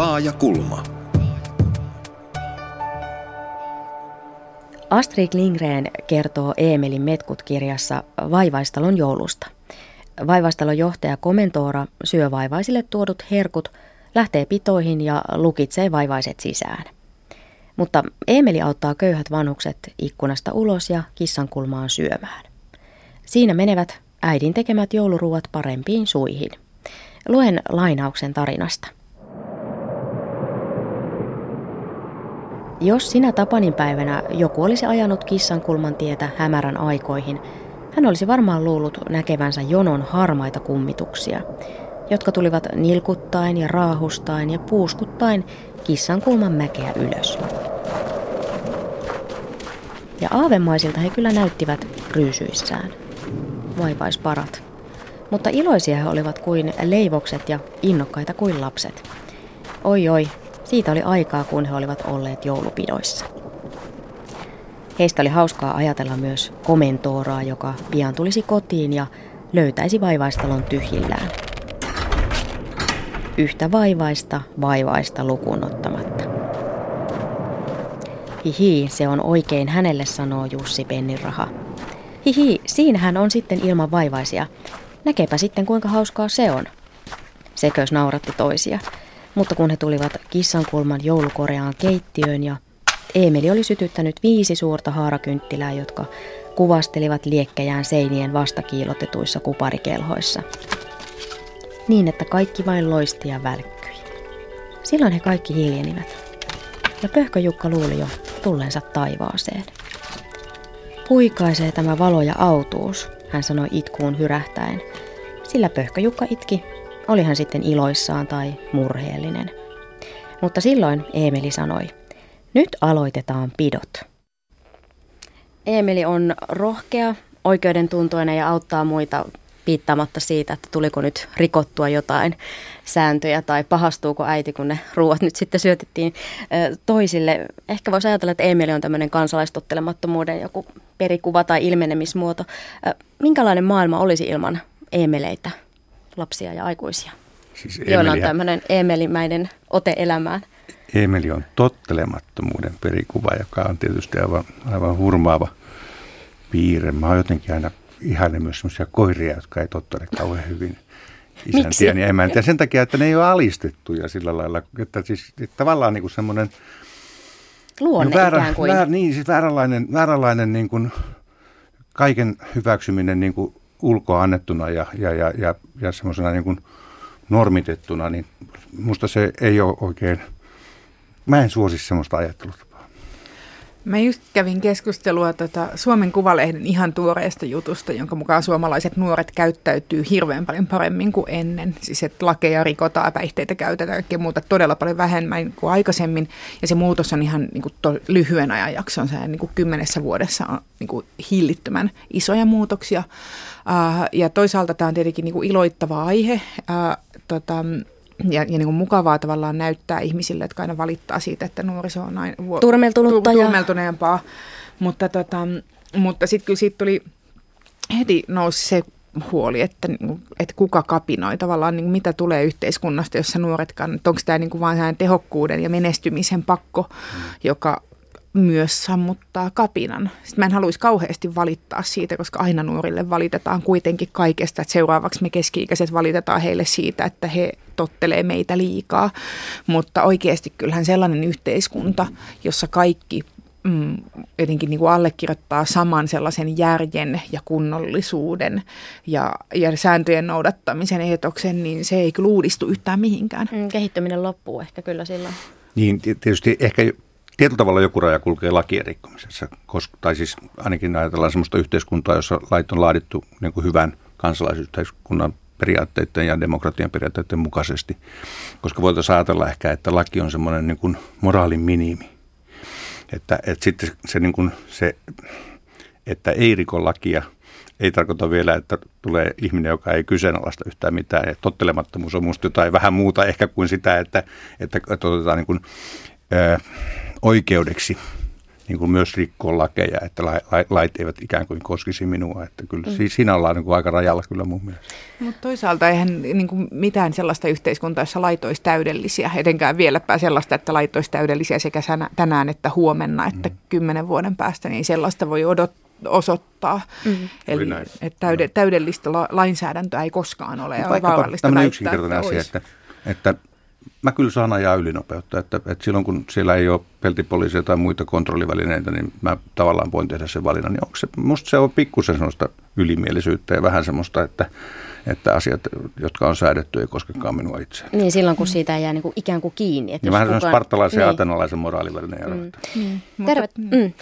Laaja kulma. Astrid Lindgren kertoo Eemelin Metkut-kirjassa Vaivaistalon joulusta. Vaivaistalon johtaja Komentoora syö vaivaisille tuodut herkut, lähtee pitoihin ja lukitsee vaivaiset sisään. Mutta Eemeli auttaa köyhät vanhukset ikkunasta ulos ja kissan kulmaan syömään. Siinä menevät äidin tekemät jouluruuat parempiin suihin. Luen lainauksen tarinasta. Jos sinä Tapanin päivänä joku olisi ajanut kissan kulman tietä hämärän aikoihin, hän olisi varmaan luullut näkevänsä jonon harmaita kummituksia, jotka tulivat nilkuttain ja raahustain ja puuskuttain kissan kulman mäkeä ylös. Ja aavemaisilta he kyllä näyttivät ryysyissään. Vaivaisparat. Mutta iloisia he olivat kuin leivokset ja innokkaita kuin lapset. Oi oi, siitä oli aikaa, kun he olivat olleet joulupidoissa. Heistä oli hauskaa ajatella myös komentooraa, joka pian tulisi kotiin ja löytäisi vaivaistalon tyhjillään. Yhtä vaivaista vaivaista lukuun ottamatta. Hihi, se on oikein hänelle, sanoo Jussi Penniraha. Hihi, siinähän on sitten ilman vaivaisia. Näkepä sitten kuinka hauskaa se on. Sekös nauratti toisia. Mutta kun he tulivat kissankulman joulukoreaan keittiöön ja Eemeli oli sytyttänyt viisi suurta haarakynttilää, jotka kuvastelivat liekkejään seinien vastakiilotetuissa kuparikelhoissa. Niin, että kaikki vain loisti ja välkkyi. Silloin he kaikki hiljenivät. Ja Pöhköjukka luuli jo tulleensa taivaaseen. Puikaisee tämä valo ja autuus, hän sanoi itkuun hyrähtäen, sillä Pöhköjukka itki oli hän sitten iloissaan tai murheellinen. Mutta silloin Eemeli sanoi, nyt aloitetaan pidot. Eemeli on rohkea, oikeudentuntoinen ja auttaa muita piittaamatta siitä, että tuliko nyt rikottua jotain sääntöjä tai pahastuuko äiti, kun ne ruoat nyt sitten syötettiin toisille. Ehkä voisi ajatella, että Emeli on tämmöinen kansalaistottelemattomuuden joku perikuva tai ilmenemismuoto. Minkälainen maailma olisi ilman Emeleitä? Lapsia ja aikuisia, siis joilla on tämmöinen Emelimäinen ote elämään. Emeli on tottelemattomuuden perikuva, joka on tietysti aivan, aivan hurmaava piirre. Mä oon jotenkin aina ihainen myös sellaisia koiria, jotka ei tottele kauhean hyvin isäntiä ja emäntiä. Sen takia, että ne ei ole alistettuja sillä lailla, että siis että tavallaan niin kuin semmoinen Luonne väärä, ikään kuin. Väär, niin, siis vääränlainen, vääränlainen niin kuin kaiken hyväksyminen niin kuin ulkoa annettuna ja, ja, ja, ja, ja semmoisena niin kuin normitettuna, niin musta se ei ole oikein, mä en suosi semmoista ajattelutapaa. Mä just kävin keskustelua tota Suomen Kuvalehden ihan tuoreesta jutusta, jonka mukaan suomalaiset nuoret käyttäytyy hirveän paljon paremmin kuin ennen. Siis että lakeja rikotaan, päihteitä käytetään ja muuta todella paljon vähemmän kuin aikaisemmin. Ja se muutos on ihan niin kuin to, lyhyen ajanjakson, se niin kuin kymmenessä vuodessa on niin kuin hillittömän isoja muutoksia. Uh, ja toisaalta tämä on tietenkin niin kuin iloittava aihe. Uh, tota, ja, ja niin kuin mukavaa tavallaan näyttää ihmisille, jotka aina valittaa siitä, että nuoriso on aina vu- turmeltunutta turmeltuneempaa. Mutta, tota, mutta sitten kyllä siitä tuli, heti nousi se huoli, että, niinku, että kuka kapinoi tavallaan, niin mitä tulee yhteiskunnasta, jossa nuoret kannat. Onko tämä niin kuin vain tehokkuuden ja menestymisen pakko, mm. joka myös sammuttaa kapinan. Sitten mä en haluaisi kauheasti valittaa siitä, koska aina nuorille valitetaan kuitenkin kaikesta. Että seuraavaksi me keski-ikäiset valitetaan heille siitä, että he tottelee meitä liikaa. Mutta oikeasti kyllähän sellainen yhteiskunta, jossa kaikki mm, jotenkin niin kuin allekirjoittaa saman sellaisen järjen ja kunnollisuuden ja, ja sääntöjen noudattamisen eetoksen, niin se ei kyllä uudistu yhtään mihinkään. Mm, kehittyminen loppuu ehkä kyllä silloin. Niin, tietysti ehkä tietyllä tavalla joku raja kulkee lakien rikkomisessa, koska, tai siis ainakin ajatellaan sellaista yhteiskuntaa, jossa lait on laadittu niin kuin hyvän kansalaisyhteiskunnan periaatteiden ja demokratian periaatteiden mukaisesti. Koska voitaisiin ajatella ehkä, että laki on semmoinen niin kuin moraalin minimi. Että, että sitten se, niin kuin se, että ei riko lakia, ei tarkoita vielä, että tulee ihminen, joka ei kyseenalaista yhtään mitään. Ja tottelemattomuus on minusta jotain vähän muuta ehkä kuin sitä, että, että, otetaan niin kuin, ö, oikeudeksi niin kuin myös rikkoa lakeja, että lait eivät ikään kuin koskisi minua. Että kyllä mm. siinä ollaan niin kuin aika rajalla kyllä mun mielestä. Mutta toisaalta eihän niin kuin mitään sellaista yhteiskuntaa, jossa lait olisi täydellisiä, etenkään vieläpä sellaista, että lait olisi täydellisiä sekä tänään että huomenna, että mm. kymmenen vuoden päästä, niin sellaista voi odottaa osoittaa. Mm. Eli että täyde, täydellistä la, lainsäädäntöä ei koskaan ole. Vaikkapa tämmöinen yksinkertainen asia, että, että mä kyllä saan ajaa ylinopeutta, että, että silloin kun siellä ei ole peltipoliisia tai muita kontrollivälineitä, niin mä tavallaan voin tehdä sen valinnan. Niin onko se, musta se on pikkusen sellaista ylimielisyyttä ja vähän semmoista, että, että asiat, jotka on säädetty, ei koskekaan minua itse. Niin, silloin kun siitä ei jää niin kuin ikään kuin kiinni. Että ja vähän kukaan... spartalaisen niin. ja atenalaisen moraalivälinen mm. Mm. Terve. Mm.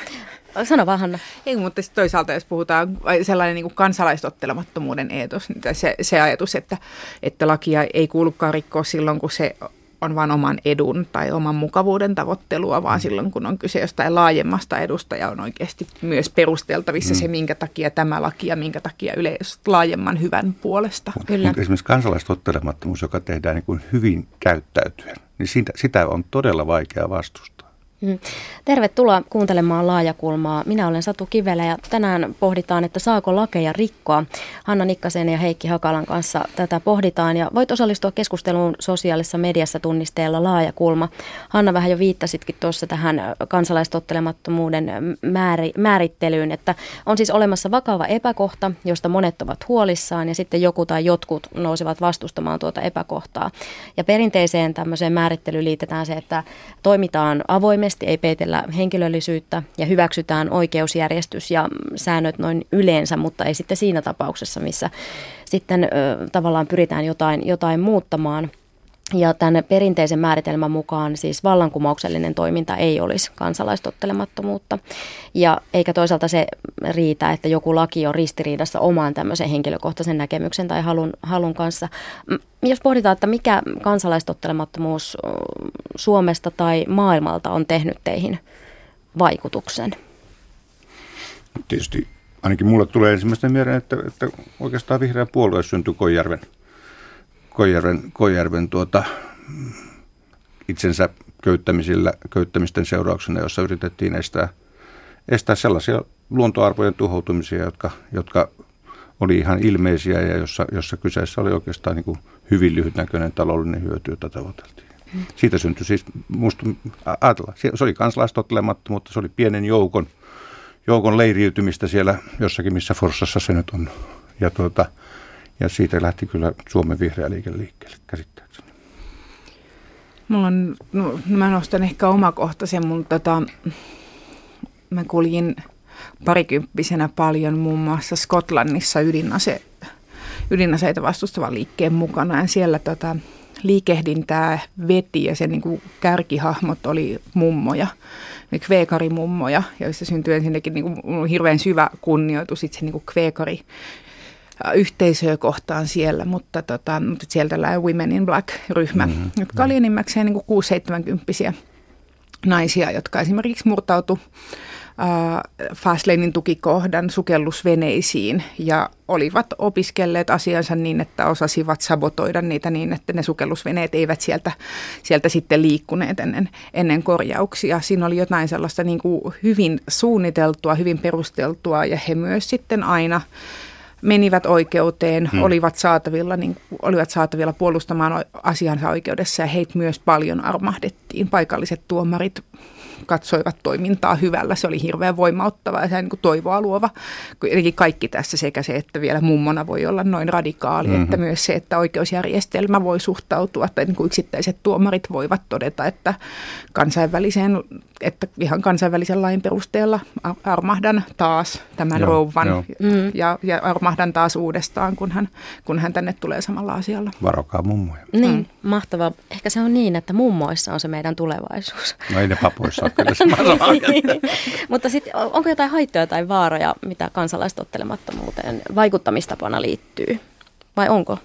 Sano vaan Hanna. Ei, mutta toisaalta jos puhutaan sellainen niin kuin kansalaistottelemattomuuden eetos, niin se, se ajatus, että, että lakia ei kuulukaan rikkoa silloin, kun se on vain oman edun tai oman mukavuuden tavoittelua, vaan mm. silloin kun on kyse jostain laajemmasta edusta ja on oikeasti myös perusteltavissa mm. se, minkä takia tämä laki ja minkä takia yleis laajemman hyvän puolesta. Kyllä. Esimerkiksi kansalaistottelemattomuus, joka tehdään niin kuin hyvin käyttäytyen, niin sitä, sitä on todella vaikea vastustaa. Mm. Tervetuloa kuuntelemaan Laajakulmaa. Minä olen Satu Kivelä ja tänään pohditaan, että saako lakeja rikkoa. Hanna Nikkasen ja Heikki Hakalan kanssa tätä pohditaan ja voit osallistua keskusteluun sosiaalisessa mediassa tunnisteella Laajakulma. Hanna vähän jo viittasitkin tuossa tähän kansalaistottelemattomuuden määri, määrittelyyn, että on siis olemassa vakava epäkohta, josta monet ovat huolissaan ja sitten joku tai jotkut nousevat vastustamaan tuota epäkohtaa. Ja perinteiseen tämmöiseen määrittelyyn liitetään se, että toimitaan avoimesti avoimesti, ei peitellä henkilöllisyyttä ja hyväksytään oikeusjärjestys ja säännöt noin yleensä, mutta ei sitten siinä tapauksessa, missä sitten ö, tavallaan pyritään jotain, jotain muuttamaan. Ja tämän perinteisen määritelmän mukaan siis vallankumouksellinen toiminta ei olisi kansalaistottelemattomuutta. Ja eikä toisaalta se riitä, että joku laki on ristiriidassa omaan tämmöisen henkilökohtaisen näkemyksen tai halun, halun kanssa. Jos pohditaan, että mikä kansalaistottelemattomuus Suomesta tai maailmalta on tehnyt teihin vaikutuksen? Tietysti ainakin mulle tulee ensimmäistä mieleen, että, että oikeastaan vihreä puolue syntyi Koijärven – Koijärven, Koijärven tuota, itsensä köyttämisillä, köyttämisten seurauksena, jossa yritettiin estää, estää sellaisia luontoarvojen tuhoutumisia, jotka, jotka oli ihan ilmeisiä ja jossa, jossa kyseessä oli oikeastaan niin kuin hyvin lyhytnäköinen taloudellinen hyöty, jota tavoiteltiin. Siitä syntyi siis, musta ajatella, se oli kansalaistottelemattomuutta, se oli pienen joukon, joukon leiriytymistä siellä jossakin, missä Forssassa se nyt on. Ja tuota, ja siitä lähti kyllä Suomen vihreä liike liikkeelle käsittääkseni. Mulla on, no, mä nostan ehkä omakohtaisen, mutta tota, mä kuljin parikymppisenä paljon muun muassa Skotlannissa ydinase, ydinaseita vastustavan liikkeen mukana. Ja siellä tota, liikehdintää veti ja sen niin kuin kärkihahmot oli mummoja, kveekarimummoja, joista syntyi ensinnäkin niin kuin, hirveän syvä kunnioitus itse niin kuin kveekari yhteisöä kohtaan siellä, mutta, tota, mutta sieltä tällainen Women in Black-ryhmä, mm-hmm. jotka oli enimmäkseen niin 6-70 naisia, jotka esimerkiksi murtautu äh, Fastlanein tukikohdan sukellusveneisiin ja olivat opiskelleet asiansa niin, että osasivat sabotoida niitä niin, että ne sukellusveneet eivät sieltä, sieltä sitten liikkuneet ennen, ennen korjauksia. Siinä oli jotain sellaista niin kuin hyvin suunniteltua, hyvin perusteltua ja he myös sitten aina menivät oikeuteen, hmm. olivat, saatavilla, niin, olivat saatavilla puolustamaan asiansa oikeudessa ja heitä myös paljon armahdettiin. Paikalliset tuomarit katsoivat toimintaa hyvällä. Se oli hirveän voimauttava ja se niin kuin toivoa luova. Eli kaikki tässä sekä se, että vielä mummona voi olla noin radikaali, mm-hmm. että myös se, että oikeusjärjestelmä voi suhtautua tai niin kuin yksittäiset tuomarit voivat todeta, että kansainväliseen, että ihan kansainvälisen lain perusteella armahdan taas tämän joo, rouvan joo. Ja, ja armahdan taas uudestaan, kun hän, kun hän tänne tulee samalla asialla. Varokaa mummoja. Niin, mm. mahtavaa. Ehkä se on niin, että mummoissa on se meidän tulevaisuus. No ei ne papoissa ole kyllä sama Mutta sitten onko jotain haittoja tai vaaroja, mitä kansalaistottelemattomuuteen vaikuttamistapana liittyy? Vai onko?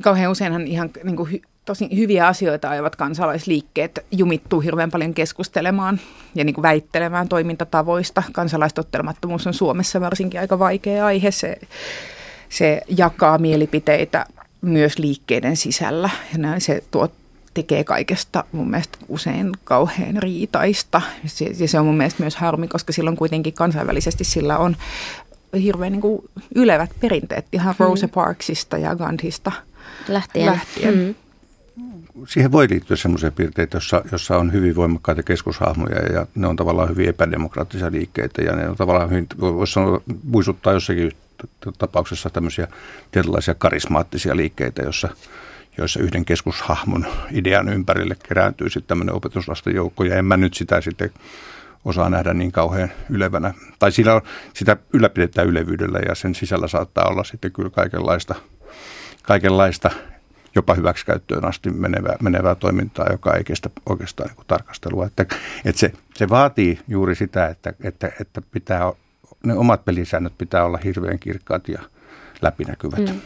Kauhean useinhan ihan niin kuin hy, tosi hyviä asioita ajavat kansalaisliikkeet jumittuu hirveän paljon keskustelemaan ja niin kuin väittelemään toimintatavoista. Kansalaistottelemattomuus on Suomessa varsinkin aika vaikea aihe. Se, se jakaa mielipiteitä myös liikkeiden sisällä ja näin se tuo tekee kaikesta mun mielestä usein kauhean riitaista. Ja se on mun mielestä myös harmi, koska silloin kuitenkin kansainvälisesti sillä on hirveän niin kuin ylevät perinteet ihan hmm. Rosa Parksista ja Gandhista lähtien. lähtien. Hmm siihen voi liittyä sellaisia piirteitä, jossa, jossa on hyvin voimakkaita keskushahmoja ja ne on tavallaan hyvin epädemokraattisia liikkeitä ja ne on tavallaan hyvin, voisi sanoa, muistuttaa jossakin tapauksessa tämmöisiä tietynlaisia karismaattisia liikkeitä, jossa, joissa yhden keskushahmon idean ympärille kerääntyy sitten tämmöinen opetuslasten joukko ja en mä nyt sitä sitten osaa nähdä niin kauhean ylevänä. Tai siinä on, sitä ylläpidetään ylevyydellä ja sen sisällä saattaa olla sitten kyllä kaikenlaista, kaikenlaista jopa hyväksikäyttöön asti menevää, menevää toimintaa, joka ei kestä oikeastaan niin tarkastelua. Että, että se, se vaatii juuri sitä, että, että, että pitää, ne omat pelisäännöt pitää olla hirveän kirkkaat ja läpinäkyvät. Mm.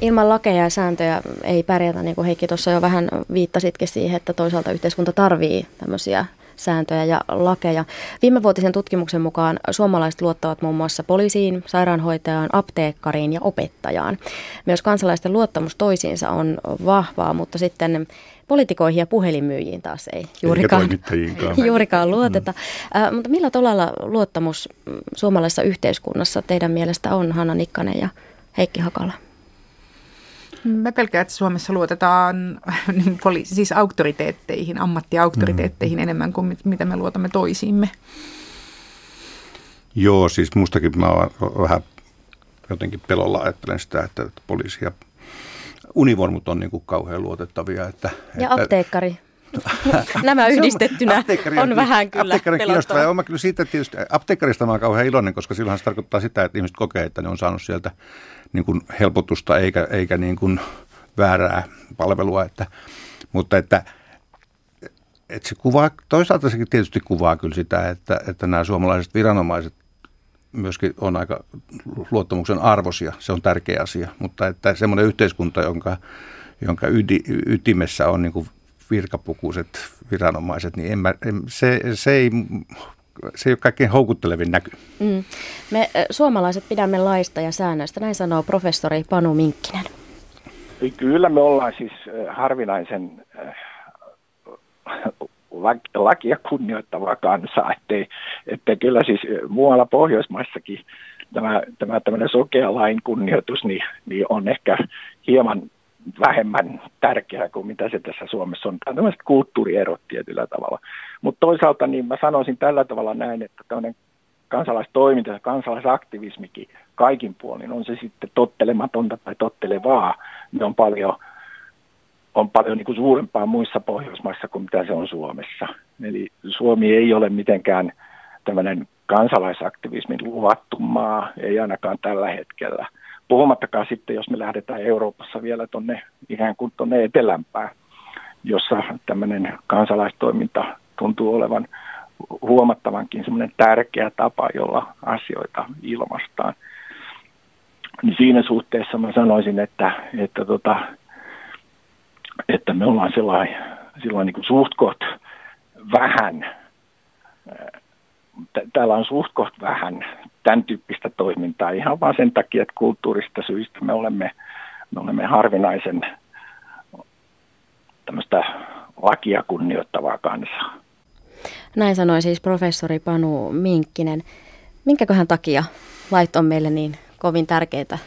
Ilman lakeja ja sääntöjä ei pärjätä, niin kuin Heikki tuossa jo vähän viittasitkin siihen, että toisaalta yhteiskunta tarvii tämmöisiä sääntöjä ja lakeja. Viimevuotisen tutkimuksen mukaan suomalaiset luottavat muun muassa poliisiin, sairaanhoitajaan, apteekkariin ja opettajaan. Myös kansalaisten luottamus toisiinsa on vahvaa, mutta sitten poliitikoihin ja puhelinmyyjiin taas ei juurikaan, juurikaan luoteta. Mm. Äh, mutta millä tavalla luottamus suomalaisessa yhteiskunnassa teidän mielestä on, Hanna Nikkanen ja Heikki Hakala? Mä pelkään, että Suomessa luotetaan niin poli- siis auktoriteetteihin, ammattiauktoriteetteihin mm. enemmän kuin mitä me luotamme toisiimme. Joo, siis mustakin mä oon vähän jotenkin pelolla ajattelen sitä, että poliisi ja univormut on niin kuin kauhean luotettavia. Että, ja että, apteekkari. Nämä yhdistettynä on, on vähän kyllä pelottavaa. Olen kyllä siitä tietysti, apteekkarista mä olen kauhean iloinen, koska silloin se tarkoittaa sitä, että ihmiset kokee, että ne on saanut sieltä niin kuin helpotusta eikä, eikä niin kuin väärää palvelua. Että, mutta että, että se kuvaa, toisaalta sekin tietysti kuvaa kyllä sitä, että, että nämä suomalaiset viranomaiset myöskin on aika luottamuksen arvosia. Se on tärkeä asia, mutta että semmoinen yhteiskunta, jonka, jonka ydi, ytimessä on niin kuin virkapukuiset viranomaiset, niin en mä, en, se, se ei se ei ole kaikkein houkuttelevin näky. Mm. Me suomalaiset pidämme laista ja säännöistä, näin sanoo professori Panu Minkkinen. Kyllä me ollaan siis harvinaisen lakia kunnioittavaa kansaa, ettei, että kyllä siis muualla Pohjoismaissakin tämä, tämä tämmöinen sokea lain kunnioitus niin, niin on ehkä hieman vähemmän tärkeää kuin mitä se tässä Suomessa on. Tämä on tämmöiset kulttuurierot tietyllä tavalla. Mutta toisaalta niin mä sanoisin tällä tavalla näin, että tämmöinen kansalaistoiminta ja kansalaisaktivismikin kaikin puolin, on se sitten tottelematonta tai tottelevaa, niin on paljon, on paljon niin kuin suurempaa muissa Pohjoismaissa kuin mitä se on Suomessa. Eli Suomi ei ole mitenkään tämmöinen kansalaisaktivismin luvattu maa, ei ainakaan tällä hetkellä – Puhumattakaan sitten, jos me lähdetään Euroopassa vielä tuonne ikään kuin tuonne etelämpään, jossa tämmöinen kansalaistoiminta tuntuu olevan huomattavankin semmoinen tärkeä tapa, jolla asioita ilmastaan. Niin siinä suhteessa mä sanoisin, että, että, tota, että me ollaan sellainen, sellainen niin suht vähän täällä on suht koht vähän tämän tyyppistä toimintaa ihan vaan sen takia, että kulttuurista syistä me olemme, me olemme harvinaisen tämmöistä lakia kunnioittavaa kansaa. Näin sanoi siis professori Panu Minkkinen. Minkäköhän takia lait on meille niin kovin tärkeitä?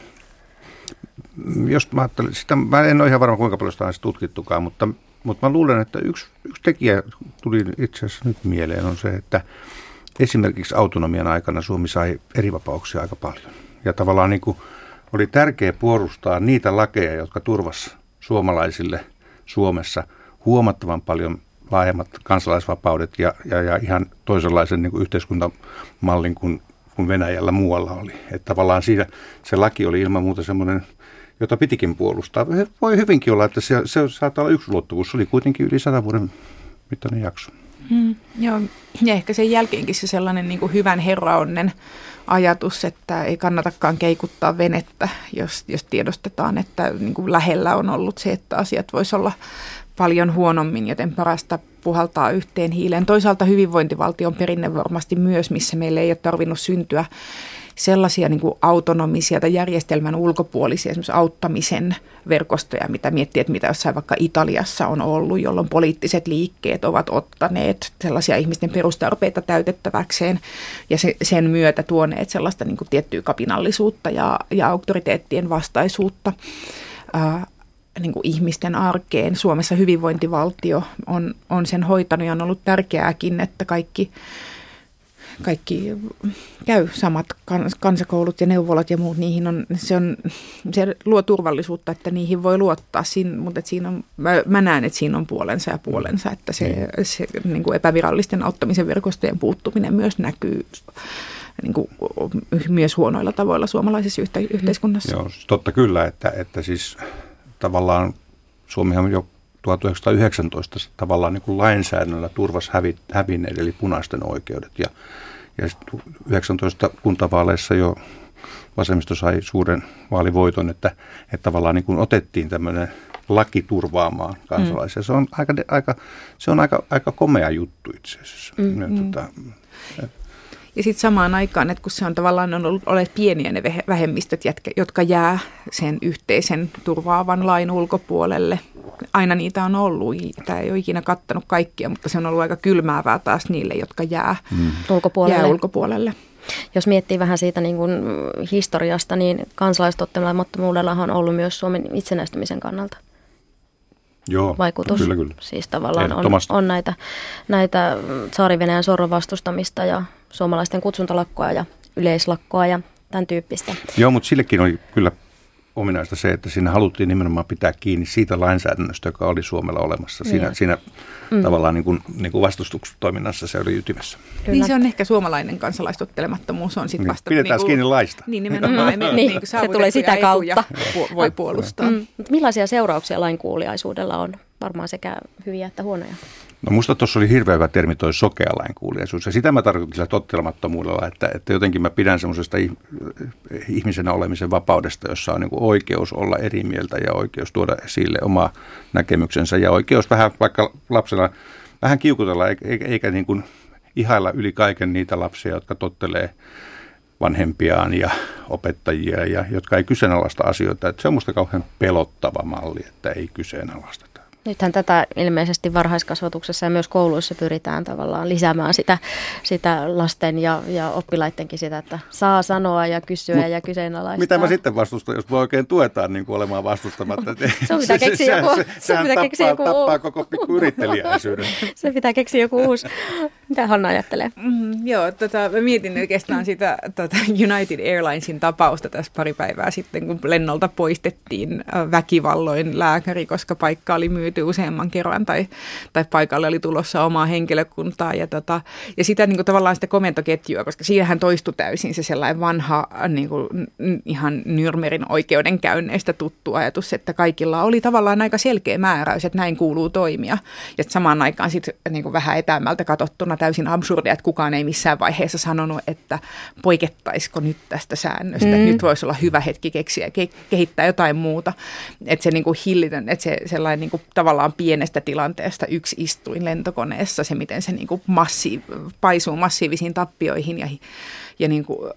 Jos mä ajattelin, sitä, mä en ole ihan varma kuinka paljon sitä on tutkittukaan, mutta, mutta mä luulen, että yksi, yksi tekijä tuli itse asiassa nyt mieleen on se, että esimerkiksi autonomian aikana Suomi sai erivapauksia aika paljon. Ja tavallaan niin kuin oli tärkeää puolustaa niitä lakeja, jotka turvas suomalaisille Suomessa huomattavan paljon laajemmat kansalaisvapaudet ja, ja, ja ihan toisenlaisen niin kuin yhteiskuntamallin kuin, kuin Venäjällä muualla oli. Että tavallaan siinä se laki oli ilman muuta semmoinen, jota pitikin puolustaa. Voi hyvinkin olla, että se, se saattaa olla yksi ulottuvuus. Se oli kuitenkin yli sata vuoden mittainen jakso. Mm, joo, ja ehkä sen jälkeenkin se sellainen niin kuin hyvän herraonnen ajatus, että ei kannatakaan keikuttaa venettä, jos, jos tiedostetaan, että niin kuin lähellä on ollut se, että asiat voisi olla paljon huonommin, joten parasta puhaltaa yhteen hiileen. Toisaalta hyvinvointivaltion perinne varmasti myös, missä meille ei ole tarvinnut syntyä sellaisia niin kuin autonomisia tai järjestelmän ulkopuolisia esimerkiksi auttamisen verkostoja, mitä miettii, että mitä jossain vaikka Italiassa on ollut, jolloin poliittiset liikkeet ovat ottaneet sellaisia ihmisten perustarpeita täytettäväkseen ja se, sen myötä tuoneet sellaista niin kuin tiettyä kapinallisuutta ja, ja auktoriteettien vastaisuutta. Ää, niin kuin ihmisten arkeen. Suomessa hyvinvointivaltio on, on sen hoitanut ja on ollut tärkeääkin, että kaikki, kaikki käy samat kansakoulut ja neuvolat ja muut. Niihin on, se, on, se luo turvallisuutta, että niihin voi luottaa, siinä, mutta että siinä on, mä, mä näen, että siinä on puolensa ja puolensa, että se, niin. se niin kuin epävirallisten auttamisen verkostojen puuttuminen myös näkyy niin kuin, myös huonoilla tavoilla suomalaisessa yhteiskunnassa. Joo, totta kyllä, että, että siis tavallaan Suomihan jo 1919 tavallaan niin kuin lainsäädännöllä turvasi hävi, hävinneet, eli punaisten oikeudet. Ja, ja 19 kuntavaaleissa jo vasemmisto sai suuren vaalivoiton, että, että tavallaan niin kuin otettiin tämmöinen laki turvaamaan kansalaisia. Mm. Se on aika, aika, se on aika, aika komea juttu itse asiassa. Mm, ja, mm. Tota, ja sitten samaan aikaan, että kun se on tavallaan on ollut olet pieniä ne vähemmistöt, jotka jää sen yhteisen turvaavan lain ulkopuolelle. Aina niitä on ollut. Tämä ei ole ikinä kattanut kaikkia, mutta se on ollut aika kylmäävää taas niille, jotka jää, mm. ulkopuolelle. jää ulkopuolelle. Jos miettii vähän siitä niin kuin historiasta, niin kansalaistottelemattomuudellahan on ollut myös Suomen itsenäistymisen kannalta Joo, vaikutus. Kyllä, kyllä. Siis tavallaan on, on näitä, näitä saari-Venäjän sorron vastustamista ja suomalaisten kutsuntalakkoa ja yleislakkoa ja tämän tyyppistä. Joo, mutta sillekin oli kyllä ominaista se, että siinä haluttiin nimenomaan pitää kiinni siitä lainsäädännöstä, joka oli Suomella olemassa. Siinä, niin. siinä mm. tavallaan niin kuin, niin kuin vastustustoiminnassa se oli ytimessä. Kyllä. Niin se on ehkä suomalainen kansalaistottelemattomuus on sitten niin, vasta... Pidetään niin kuin, kiinni laista. Niin nimenomaan. Mm. niin, niin se tulee sitä kautta. Voi puolustaa. Mm. Millaisia seurauksia lainkuuliaisuudella on? Varmaan sekä hyviä että huonoja. No musta tuossa oli hirveän hyvä termi toi sokealainkuuliaisuus ja sitä mä tarkoitin sillä tottelemattomuudella, että, että jotenkin mä pidän semmoisesta ihmisenä olemisen vapaudesta, jossa on niin oikeus olla eri mieltä ja oikeus tuoda esille oma näkemyksensä ja oikeus vähän vaikka lapsena vähän kiukutella eikä, eikä niin kuin ihailla yli kaiken niitä lapsia, jotka tottelee vanhempiaan ja opettajia ja jotka ei kyseenalaista asioita. Että se on musta kauhean pelottava malli, että ei kyseenalaista. Nythän tätä ilmeisesti varhaiskasvatuksessa ja myös kouluissa pyritään tavallaan lisäämään sitä, sitä lasten ja, ja oppilaittenkin sitä, että saa sanoa ja kysyä Mut ja kyseenalaistaa. Mitä mä sitten vastustan, jos voi oikein tuetaan niin kuin olemaan vastustamatta? se pitää keksiä joku, se, se, pitää keksiä joku tappaa koko pikku se pitää keksiä joku uusi. Mitä Hanna ajattelee? Mm, joo, tota, mä mietin oikeastaan sitä tota United Airlinesin tapausta tässä pari päivää sitten, kun lennolta poistettiin väkivalloin lääkäri, koska paikka oli myyty useamman kerran tai, tai paikalle oli tulossa omaa henkilökuntaa ja, tota, ja sitä niin kuin, tavallaan sitä komentoketjua, koska siinähän toistui täysin se sellainen vanha niin kuin, ihan Nürmerin oikeudenkäynneistä tuttu ajatus, että kaikilla oli tavallaan aika selkeä määräys, että näin kuuluu toimia. Ja samaan aikaan sitten niin vähän etämältä katsottuna täysin absurdia, että kukaan ei missään vaiheessa sanonut, että poikettaisiko nyt tästä säännöstä, mm. nyt voisi olla hyvä hetki keksiä, ke- kehittää jotain muuta. Että se niin kuin hillitön, että se sellainen niin kuin, tavallaan pienestä tilanteesta yksi istuin lentokoneessa, se miten se niin kuin massiiv, paisuu massiivisiin tappioihin ja, ja niin kuin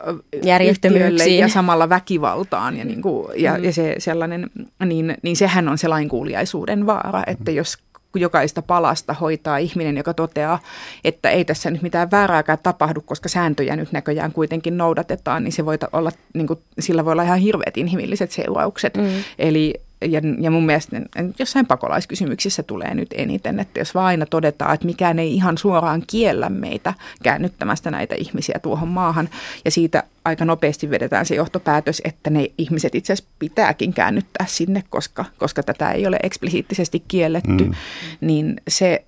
ja samalla väkivaltaan ja, niin kuin, ja, mm. ja se sellainen, niin, niin sehän on se lainkuuliaisuuden vaara, että jos jokaista palasta hoitaa ihminen, joka toteaa, että ei tässä nyt mitään väärääkään tapahdu, koska sääntöjä nyt näköjään kuitenkin noudatetaan, niin se voi olla, niin kuin, sillä voi olla ihan hirveät inhimilliset seuraukset. Mm. Eli ja, ja mun mielestä jossain pakolaiskysymyksissä tulee nyt eniten, että jos vaan aina todetaan, että mikään ei ihan suoraan kiellä meitä käännyttämästä näitä ihmisiä tuohon maahan, ja siitä aika nopeasti vedetään se johtopäätös, että ne ihmiset itse asiassa pitääkin käännyttää sinne, koska, koska tätä ei ole eksplisiittisesti kielletty, mm. niin se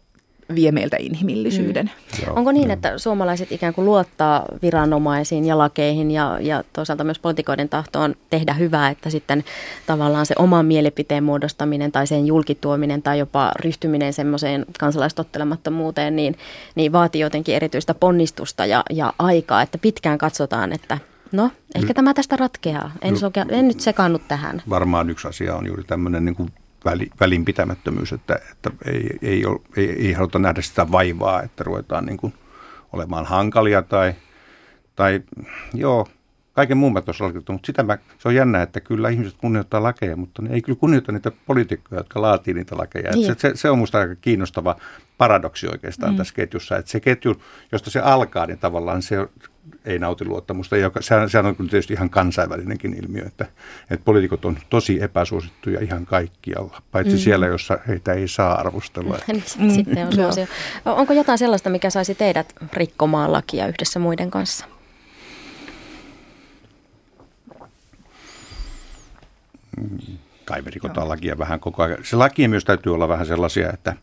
vie meiltä inhimillisyyden. Mm. Onko niin, että suomalaiset ikään kuin luottaa viranomaisiin ja lakeihin ja, ja toisaalta myös poliitikoiden tahtoon tehdä hyvää, että sitten tavallaan se oman mielipiteen muodostaminen tai sen julkituominen tai jopa ryhtyminen semmoiseen kansalaistottelemattomuuteen, niin, niin vaatii jotenkin erityistä ponnistusta ja, ja aikaa, että pitkään katsotaan, että No, ehkä tämä tästä ratkeaa. En, soke, en nyt sekaannut tähän. Varmaan yksi asia on juuri tämmöinen niin kuin väli, välinpitämättömyys, että, että ei, ei, ole, ei, ei haluta nähdä sitä vaivaa, että ruvetaan niin kuin olemaan hankalia tai, tai joo, kaiken muun mä tuossa mutta sitä mä, se on jännä, että kyllä ihmiset kunnioittaa lakeja, mutta ne ei kyllä kunnioita niitä poliitikkoja, jotka laatii niitä lakeja. Niin. Se, se, se, on musta aika kiinnostava paradoksi oikeastaan mm. tässä ketjussa, että se ketju, josta se alkaa, niin tavallaan se ei nauti luottamusta. Joka, sehän, sehän on kyllä tietysti ihan kansainvälinenkin ilmiö, että, että poliitikot on tosi epäsuosittuja ihan kaikkialla, paitsi mm. siellä, jossa heitä ei saa arvostella. niin, sitten on suosio. Onko jotain sellaista, mikä saisi teidät rikkomaan lakia yhdessä muiden kanssa? kai me rikotaan lakia vähän koko ajan. Se laki myös täytyy olla vähän sellaisia, että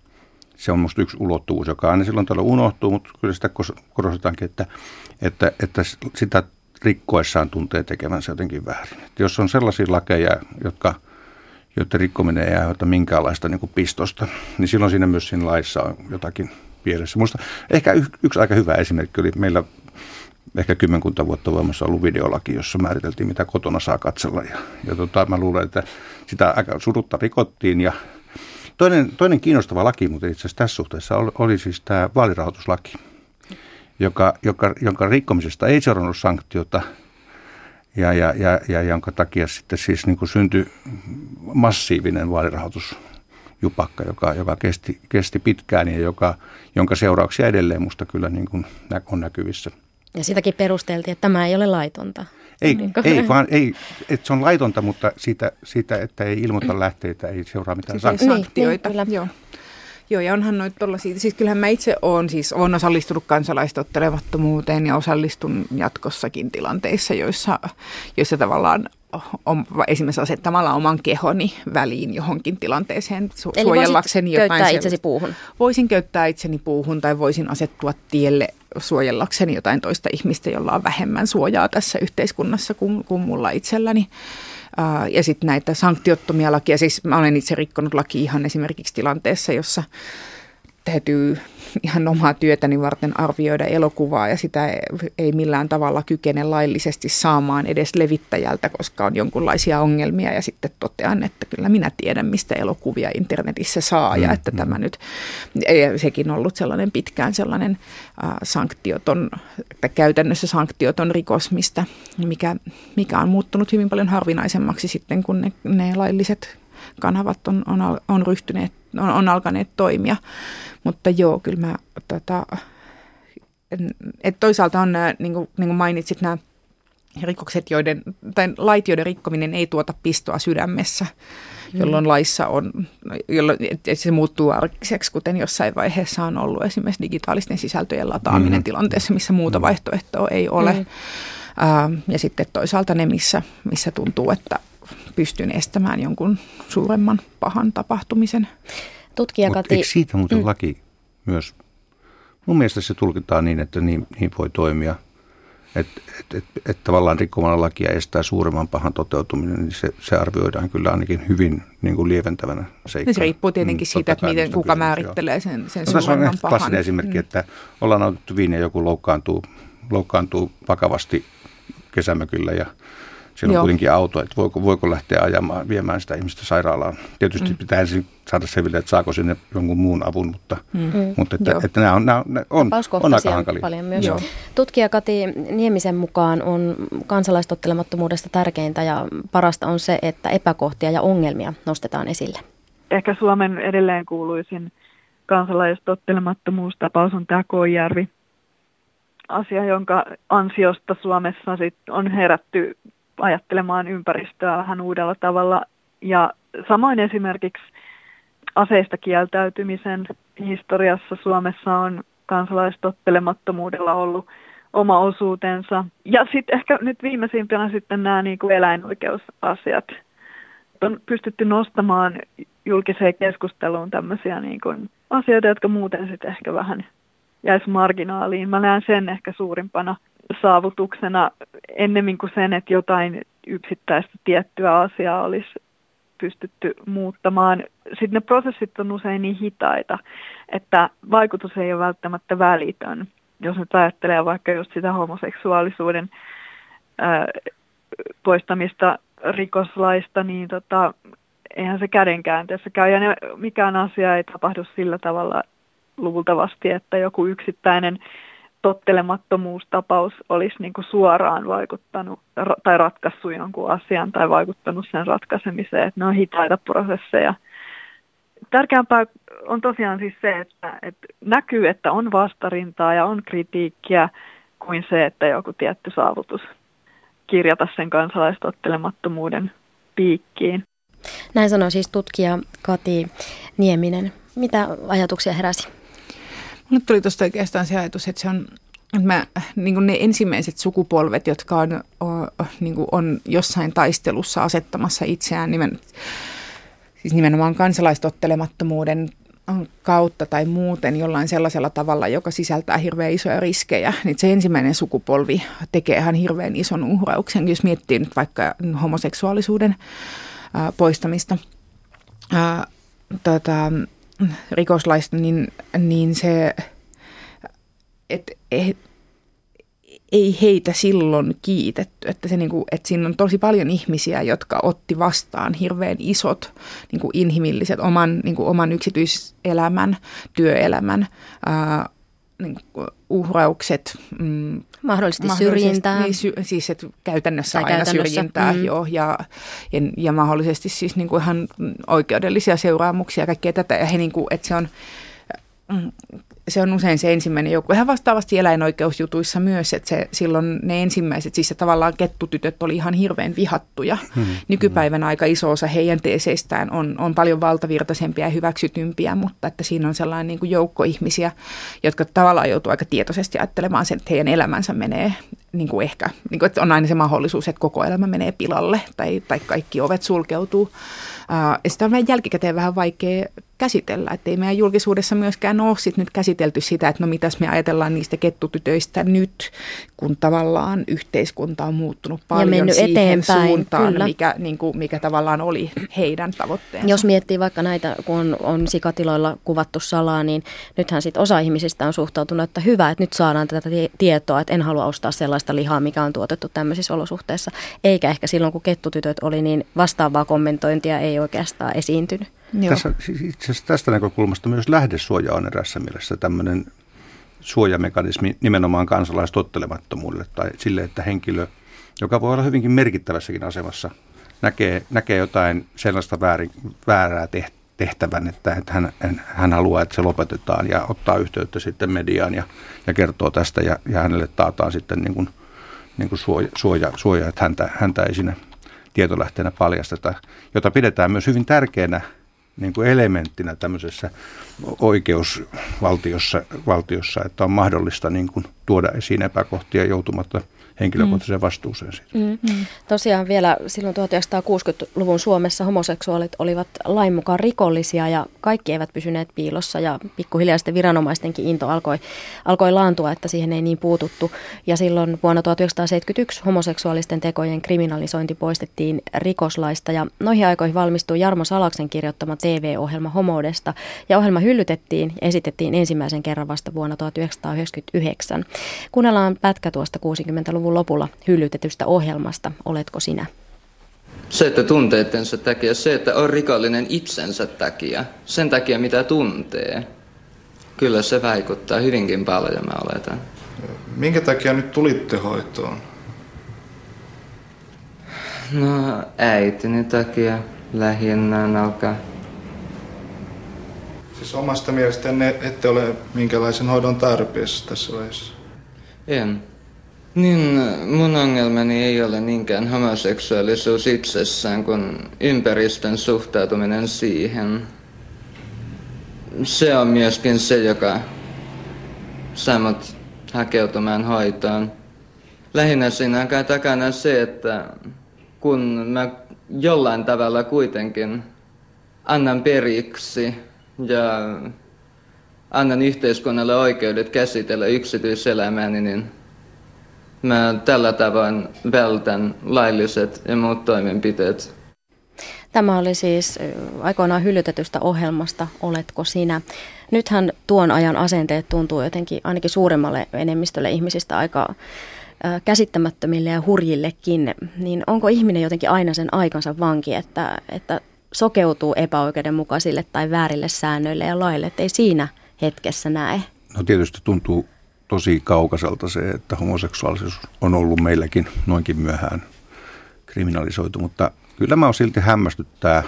se on minusta yksi ulottuvuus, joka aina silloin tällä unohtuu, mutta kyllä sitä korostetaankin, että, että, että sitä rikkoessaan tuntee tekevänsä jotenkin väärin. Että jos on sellaisia lakeja, jotka, joiden rikkominen ei aiheuta minkäänlaista niin kuin pistosta, niin silloin siinä myös siinä laissa on jotakin pielessä. Minusta ehkä yksi aika hyvä esimerkki oli meillä ehkä kymmenkunta vuotta voimassa ollut videolaki, jossa määriteltiin, mitä kotona saa katsella. Ja, ja tota, mä luulen, että sitä aika surutta rikottiin. Ja toinen, toinen kiinnostava laki, mutta itse asiassa tässä suhteessa oli, oli siis tämä vaalirahoituslaki, joka, joka, jonka rikkomisesta ei seurannut sanktiota ja, ja, ja, ja jonka takia sitten siis niin kuin syntyi massiivinen vaalirahoitusjupakka, joka, joka kesti, kesti pitkään ja joka, jonka seurauksia edelleen musta kyllä niin kuin on näkyvissä – ja sitäkin perusteltiin, että tämä ei ole laitonta. Ei, niin ei vaan ei, että se on laitonta, mutta siitä, siitä, että ei ilmoita lähteitä, ei seuraa mitään sanktioita. Niin, niin, Joo. Joo, ja onhan noita tuollaisia, siis kyllähän mä itse olen siis, olen osallistunut kansalaistottelemattomuuteen ja osallistun jatkossakin tilanteissa, joissa, joissa tavallaan on, esimerkiksi asettamalla oman kehoni väliin johonkin tilanteeseen su- Eli suojellakseni jotain. Eli itsesi puuhun? Voisin käyttää itseni puuhun tai voisin asettua tielle suojellakseni jotain toista ihmistä, jolla on vähemmän suojaa tässä yhteiskunnassa kuin, kuin mulla itselläni. Ja sitten näitä sanktiottomia lakia, siis mä olen itse rikkonut laki ihan esimerkiksi tilanteessa, jossa täytyy ihan omaa työtäni varten arvioida elokuvaa ja sitä ei millään tavalla kykene laillisesti saamaan edes levittäjältä, koska on jonkunlaisia ongelmia ja sitten totean, että kyllä minä tiedän, mistä elokuvia internetissä saa ja mm, että tämä mm. nyt, sekin on ollut sellainen pitkään sellainen äh, sanktioton, että käytännössä sanktioton rikos, mistä, mikä, mikä on muuttunut hyvin paljon harvinaisemmaksi sitten, kun ne, ne lailliset kanavat on, on, on ryhtyneet, on, on alkaneet toimia. Mutta joo, kyllä mä, tota, et toisaalta on nämä, niin kuin, niin kuin mainitsit, nämä rikokset, joiden, tai lait, joiden rikkominen ei tuota pistoa sydämessä, mm. jolloin laissa on, jolloin se muuttuu arkiseksi, kuten jossain vaiheessa on ollut esimerkiksi digitaalisten sisältöjen lataaminen mm. tilanteessa, missä muuta mm. vaihtoehtoa ei ole. Mm. Uh, ja sitten toisaalta ne, missä, missä tuntuu, että pystyn estämään jonkun suuremman pahan tapahtumisen. Tutkija Kati... Eikö siitä muuten mm. laki myös, mun mielestä se tulkitaan niin, että niin, niin voi toimia, että et, et, et tavallaan rikkomalla lakia estää suuremman pahan toteutuminen, niin se, se arvioidaan kyllä ainakin hyvin niin kuin lieventävänä seikkana. Se riippuu tietenkin mm, siitä, että miten, kuka kysymys, määrittelee sen, sen no, suuremman pahan. klassinen esimerkki, mm. että ollaan otettu viiniä ja joku loukkaantuu, loukkaantuu vakavasti kesämökillä ja siellä Joo. on kuitenkin auto, että voiko, voiko lähteä ajamaan, viemään sitä ihmistä sairaalaan. Tietysti mm. pitää ensin saada selville, että saako sinne jonkun muun avun, mutta, mm. mm. mutta että, että, että nämä on, nämä on, on aika hankalia. Paljon myös. Joo. Tutkija Kati Niemisen mukaan on kansalaistottelemattomuudesta tärkeintä ja parasta on se, että epäkohtia ja ongelmia nostetaan esille. Ehkä Suomen edelleen kuuluisin kansalaistottelemattomuustapaus on tämä Koijärvi asia, jonka ansiosta Suomessa sit on herätty ajattelemaan ympäristöä vähän uudella tavalla. Ja samoin esimerkiksi aseista kieltäytymisen historiassa Suomessa on kansalaistottelemattomuudella ollut oma osuutensa. Ja sitten ehkä nyt viimeisimpänä sitten nämä niin kuin eläinoikeusasiat. On pystytty nostamaan julkiseen keskusteluun tämmöisiä niin kuin asioita, jotka muuten sitten ehkä vähän jäisi marginaaliin. Mä näen sen ehkä suurimpana saavutuksena ennemmin kuin sen, että jotain yksittäistä tiettyä asiaa olisi pystytty muuttamaan. Sitten ne prosessit on usein niin hitaita, että vaikutus ei ole välttämättä välitön. Jos nyt ajattelee vaikka just sitä homoseksuaalisuuden ää, poistamista rikoslaista, niin tota, eihän se kädenkäänteessä käy. Ja ne, mikään asia ei tapahdu sillä tavalla luultavasti, että joku yksittäinen tottelemattomuustapaus olisi niin kuin suoraan vaikuttanut tai ratkaissut jonkun asian tai vaikuttanut sen ratkaisemiseen. Että ne on hitaita prosesseja. Tärkeämpää on tosiaan siis se, että, että näkyy, että on vastarintaa ja on kritiikkiä kuin se, että joku tietty saavutus kirjata sen kansalaistottelemattomuuden piikkiin. Näin sanoi siis tutkija Kati Nieminen. Mitä ajatuksia heräsi? Mulle tuli tuosta oikeastaan se ajatus, että se on että mä, niin ne ensimmäiset sukupolvet, jotka on, on, niin on jossain taistelussa asettamassa itseään nimen, siis nimenomaan kansalaistottelemattomuuden kautta tai muuten jollain sellaisella tavalla, joka sisältää hirveän isoja riskejä, niin se ensimmäinen sukupolvi tekee ihan hirveän ison uhrauksen, jos miettii nyt vaikka homoseksuaalisuuden poistamista. Ää, tota, rikoslaista, niin, niin se, että et, ei heitä silloin kiitetty. Että, se niinku, että siinä on tosi paljon ihmisiä, jotka otti vastaan hirveän isot niinku inhimilliset oman, niinku oman yksityiselämän, työelämän ää, niinku uhraukset. Mm, mahdollisesti, syrjintää. Niin, sy, siis että käytännössä tai aina käytännössä. syrjintää mm. joo, ja, ja, ja mahdollisesti siis niinku ihan oikeudellisia seuraamuksia ja kaikkea tätä. Ja he, niinku, että se on mm, se on usein se ensimmäinen joukko. Ihan vastaavasti eläinoikeusjutuissa myös, että se, silloin ne ensimmäiset, siis se tavallaan kettutytöt oli ihan hirveän vihattuja. Hmm. Nykypäivänä hmm. aika iso osa heidän teeseistään on, on paljon valtavirtaisempia ja hyväksytympiä, mutta että siinä on sellainen niin kuin joukko ihmisiä, jotka tavallaan joutuu aika tietoisesti ajattelemaan sen, että heidän elämänsä menee niin kuin ehkä, niin kuin, että on aina se mahdollisuus, että koko elämä menee pilalle tai, tai kaikki ovet sulkeutuu. Uh, sitä on vähän jälkikäteen vähän vaikea käsitellä. Että ei meidän julkisuudessa myöskään ole sit nyt käsitelty sitä, että no mitäs me ajatellaan niistä kettutytöistä nyt, kun tavallaan yhteiskunta on muuttunut paljon ja siihen eteenpäin, suuntaan, kyllä. Mikä, niin kuin, mikä tavallaan oli heidän tavoitteensa. Jos miettii vaikka näitä, kun on, on sikatiloilla kuvattu salaa, niin nythän sit osa ihmisistä on suhtautunut, että hyvä, että nyt saadaan tätä tietoa, että en halua ostaa sellaista lihaa, mikä on tuotettu tämmöisissä olosuhteissa. Eikä ehkä silloin, kun kettutytöt oli, niin vastaavaa kommentointia ei oikeastaan esiintynyt. Tässä, siis itse asiassa tästä näkökulmasta myös lähdesuoja on erässä mielessä tämmöinen suojamekanismi nimenomaan kansalaistottelemattomuudelle tai sille, että henkilö, joka voi olla hyvinkin merkittävässäkin asemassa, näkee, näkee jotain sellaista väärin, väärää tehtävän, että, hän, hän haluaa, että se lopetetaan ja ottaa yhteyttä sitten mediaan ja, ja kertoo tästä ja, ja hänelle taataan sitten niin kuin, niin kuin suoja, suoja, suoja, että häntä, häntä ei sinne tietolähteenä paljasteta, jota pidetään myös hyvin tärkeänä niin kuin elementtinä tämmöisessä oikeusvaltiossa, valtiossa, että on mahdollista niin kuin tuoda esiin epäkohtia joutumatta henkilökohtaiseen vastuuseen siitä. Mm. Mm. Tosiaan vielä silloin 1960-luvun Suomessa homoseksuaalit olivat lain mukaan rikollisia ja kaikki eivät pysyneet piilossa ja pikkuhiljaa sitten viranomaistenkin into alkoi, alkoi laantua, että siihen ei niin puututtu. Ja silloin vuonna 1971 homoseksuaalisten tekojen kriminalisointi poistettiin rikoslaista ja noihin aikoihin valmistui Jarmo Salaksen kirjoittama TV-ohjelma homoudesta ja ohjelma hyllytettiin ja esitettiin ensimmäisen kerran vasta vuonna 1999. Kuunnellaan pätkä tuosta 60-luvun 90-luvun lopulla hyllytetystä ohjelmasta Oletko sinä? Se, että tunteittensa takia, se, että on rikollinen itsensä takia, sen takia mitä tuntee, kyllä se vaikuttaa hyvinkin paljon, mä oletan. Minkä takia nyt tulitte hoitoon? No äitini takia lähinnä alkaa. Siis omasta mielestänne ette ole minkälaisen hoidon tarpeessa tässä vaiheessa? En. Niin, mun ongelmani ei ole niinkään homoseksuaalisuus itsessään, kuin ympäristön suhtautuminen siihen. Se on myöskin se, joka saa mut hakeutumaan hoitoon. Lähinnä siinä on takana se, että kun mä jollain tavalla kuitenkin annan periksi ja annan yhteiskunnalle oikeudet käsitellä yksityiselämääni, niin Mä tällä tavoin vältän lailliset ja muut toimenpiteet. Tämä oli siis aikoinaan hyllytetystä ohjelmasta Oletko sinä? Nythän tuon ajan asenteet tuntuu jotenkin ainakin suuremmalle enemmistölle ihmisistä aika käsittämättömille ja hurjillekin, niin onko ihminen jotenkin aina sen aikansa vanki, että, että sokeutuu epäoikeudenmukaisille tai väärille säännöille ja laille, että ei siinä hetkessä näe? No tietysti tuntuu tosi kaukaiselta se, että homoseksuaalisuus on ollut meilläkin noinkin myöhään kriminalisoitu, mutta kyllä mä oon silti hämmästyttää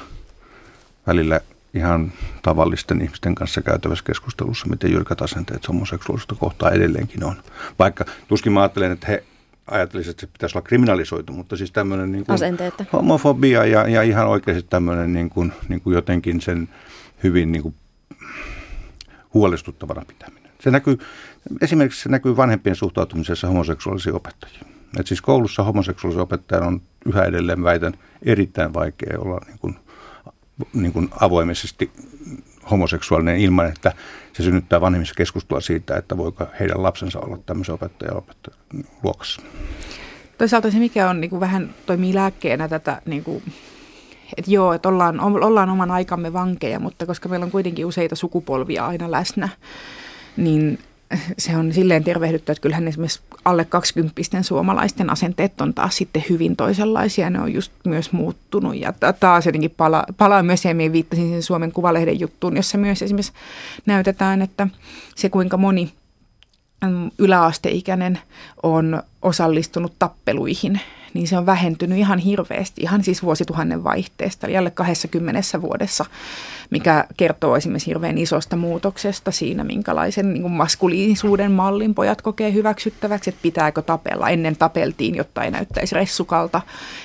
välillä ihan tavallisten ihmisten kanssa käytävässä keskustelussa, miten jyrkät asenteet homoseksuaalisuutta kohtaa edelleenkin on. Vaikka tuskin mä ajattelen, että he ajattelisivat, että se pitäisi olla kriminalisoitu, mutta siis tämmöinen niin kuin homofobia ja, ja ihan oikeasti tämmöinen niin kuin, niin kuin jotenkin sen hyvin niin kuin huolestuttavana pitäminen. Se näkyy, esimerkiksi se näkyy vanhempien suhtautumisessa homoseksuaalisiin opettajiin. Et siis koulussa homoseksuaalisen opettajan on yhä edelleen väitän erittäin vaikea olla niin kuin, niin kuin avoimesti homoseksuaalinen ilman, että se synnyttää vanhemmissa keskustelua siitä, että voiko heidän lapsensa olla tämmöisen opettajan opettajan luokassa. Toisaalta se, mikä on niin kuin vähän toimii lääkkeenä tätä, niin kuin, että joo, että ollaan, ollaan oman aikamme vankeja, mutta koska meillä on kuitenkin useita sukupolvia aina läsnä, niin se on silleen tervehdytty, että kyllähän esimerkiksi alle 20 suomalaisten asenteet on taas sitten hyvin toisenlaisia. Ne on just myös muuttunut ja taas jotenkin pala, palaa myös se, mihin viittasin sen Suomen Kuvalehden juttuun, jossa myös esimerkiksi näytetään, että se kuinka moni mm, yläasteikäinen on osallistunut tappeluihin niin se on vähentynyt ihan hirveästi, ihan siis vuosituhannen vaihteesta, eli alle 20 vuodessa, mikä kertoo esimerkiksi hirveän isosta muutoksesta siinä, minkälaisen niin kuin maskuliinisuuden mallin pojat kokee hyväksyttäväksi, että pitääkö tapella. Ennen tapeltiin, jotta ei näyttäisi ressukalta.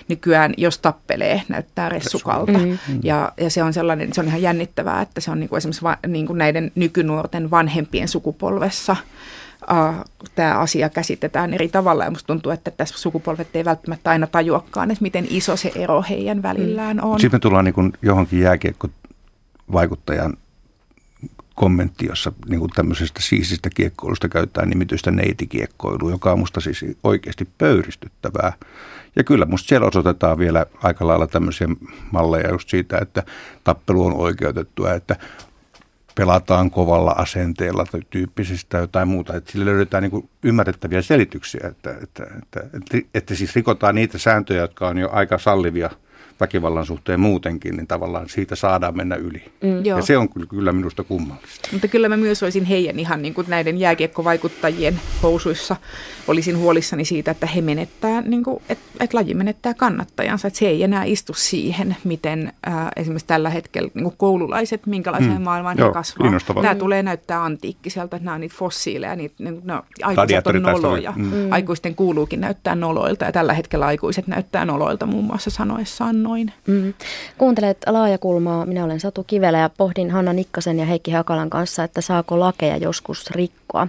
Nykyään, jos tappelee, näyttää ressukalta. Mm-hmm. Ja, ja se on sellainen, se on ihan jännittävää, että se on niin kuin esimerkiksi va, niin kuin näiden nykynuorten vanhempien sukupolvessa – tämä asia käsitetään eri tavalla. Ja musta tuntuu, että tässä sukupolvet ei välttämättä aina tajuakaan, että miten iso se ero heidän välillään on. Sitten me tullaan niin kuin johonkin jääkiekko-vaikuttajan kommentti, jossa niin kuin tämmöisestä siisistä kiekkoilusta käytetään nimitystä neitikiekkoilu, joka on musta siis oikeasti pöyristyttävää. Ja kyllä musta siellä osoitetaan vielä aika lailla tämmöisiä malleja just siitä, että tappelu on oikeutettua, että pelataan kovalla asenteella tai tyyppisistä jotain muuta. Että sille löydetään niin ymmärrettäviä selityksiä, että, että, että, että, että siis rikotaan niitä sääntöjä, jotka on jo aika sallivia – väkivallan suhteen muutenkin, niin tavallaan siitä saadaan mennä yli. Mm. Ja se on kyllä minusta kummallista. Mutta kyllä mä myös olisin heidän ihan niin kuin näiden jääkiekkovaikuttajien housuissa, olisin huolissani siitä, että he menettää, niin kuin, että, että laji menettää kannattajansa, että se ei enää istu siihen, miten äh, esimerkiksi tällä hetkellä niin kuin koululaiset, minkälaiseen mm. maailmaan Joo, he kasvaa. Tämä tulee näyttää antiikkiselta, että nämä on niitä fossiileja, niitä, niin, no, aikuiset on noloja. Mm. Aikuisten kuuluukin näyttää noloilta ja tällä hetkellä aikuiset näyttää noloilta muun muassa sanoessaan noin. Mm. Kuuntelet laajakulmaa. Minä olen Satu Kivelä ja pohdin Hanna Nikkasen ja Heikki Hakalan kanssa, että saako lakeja joskus rikkoa.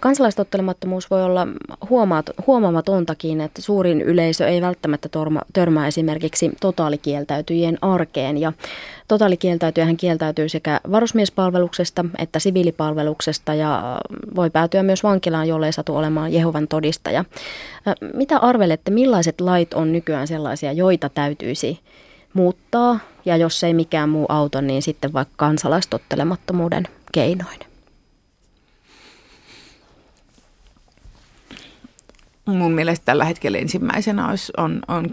Kansalaistottelemattomuus voi olla huomaat, huomaamatontakin, että suurin yleisö ei välttämättä torma, törmää esimerkiksi totaalikieltäytyjien arkeen. Ja totaalikieltäytyjähän kieltäytyy sekä varusmiespalveluksesta että siviilipalveluksesta ja voi päätyä myös vankilaan, jollei satu olemaan Jehovan todistaja. Mitä arvelette, millaiset lait on nykyään sellaisia, joita täytyisi muuttaa ja jos ei mikään muu auto, niin sitten vaikka kansalaistottelemattomuuden keinoin? Mun mielestä tällä hetkellä ensimmäisenä olisi, on, on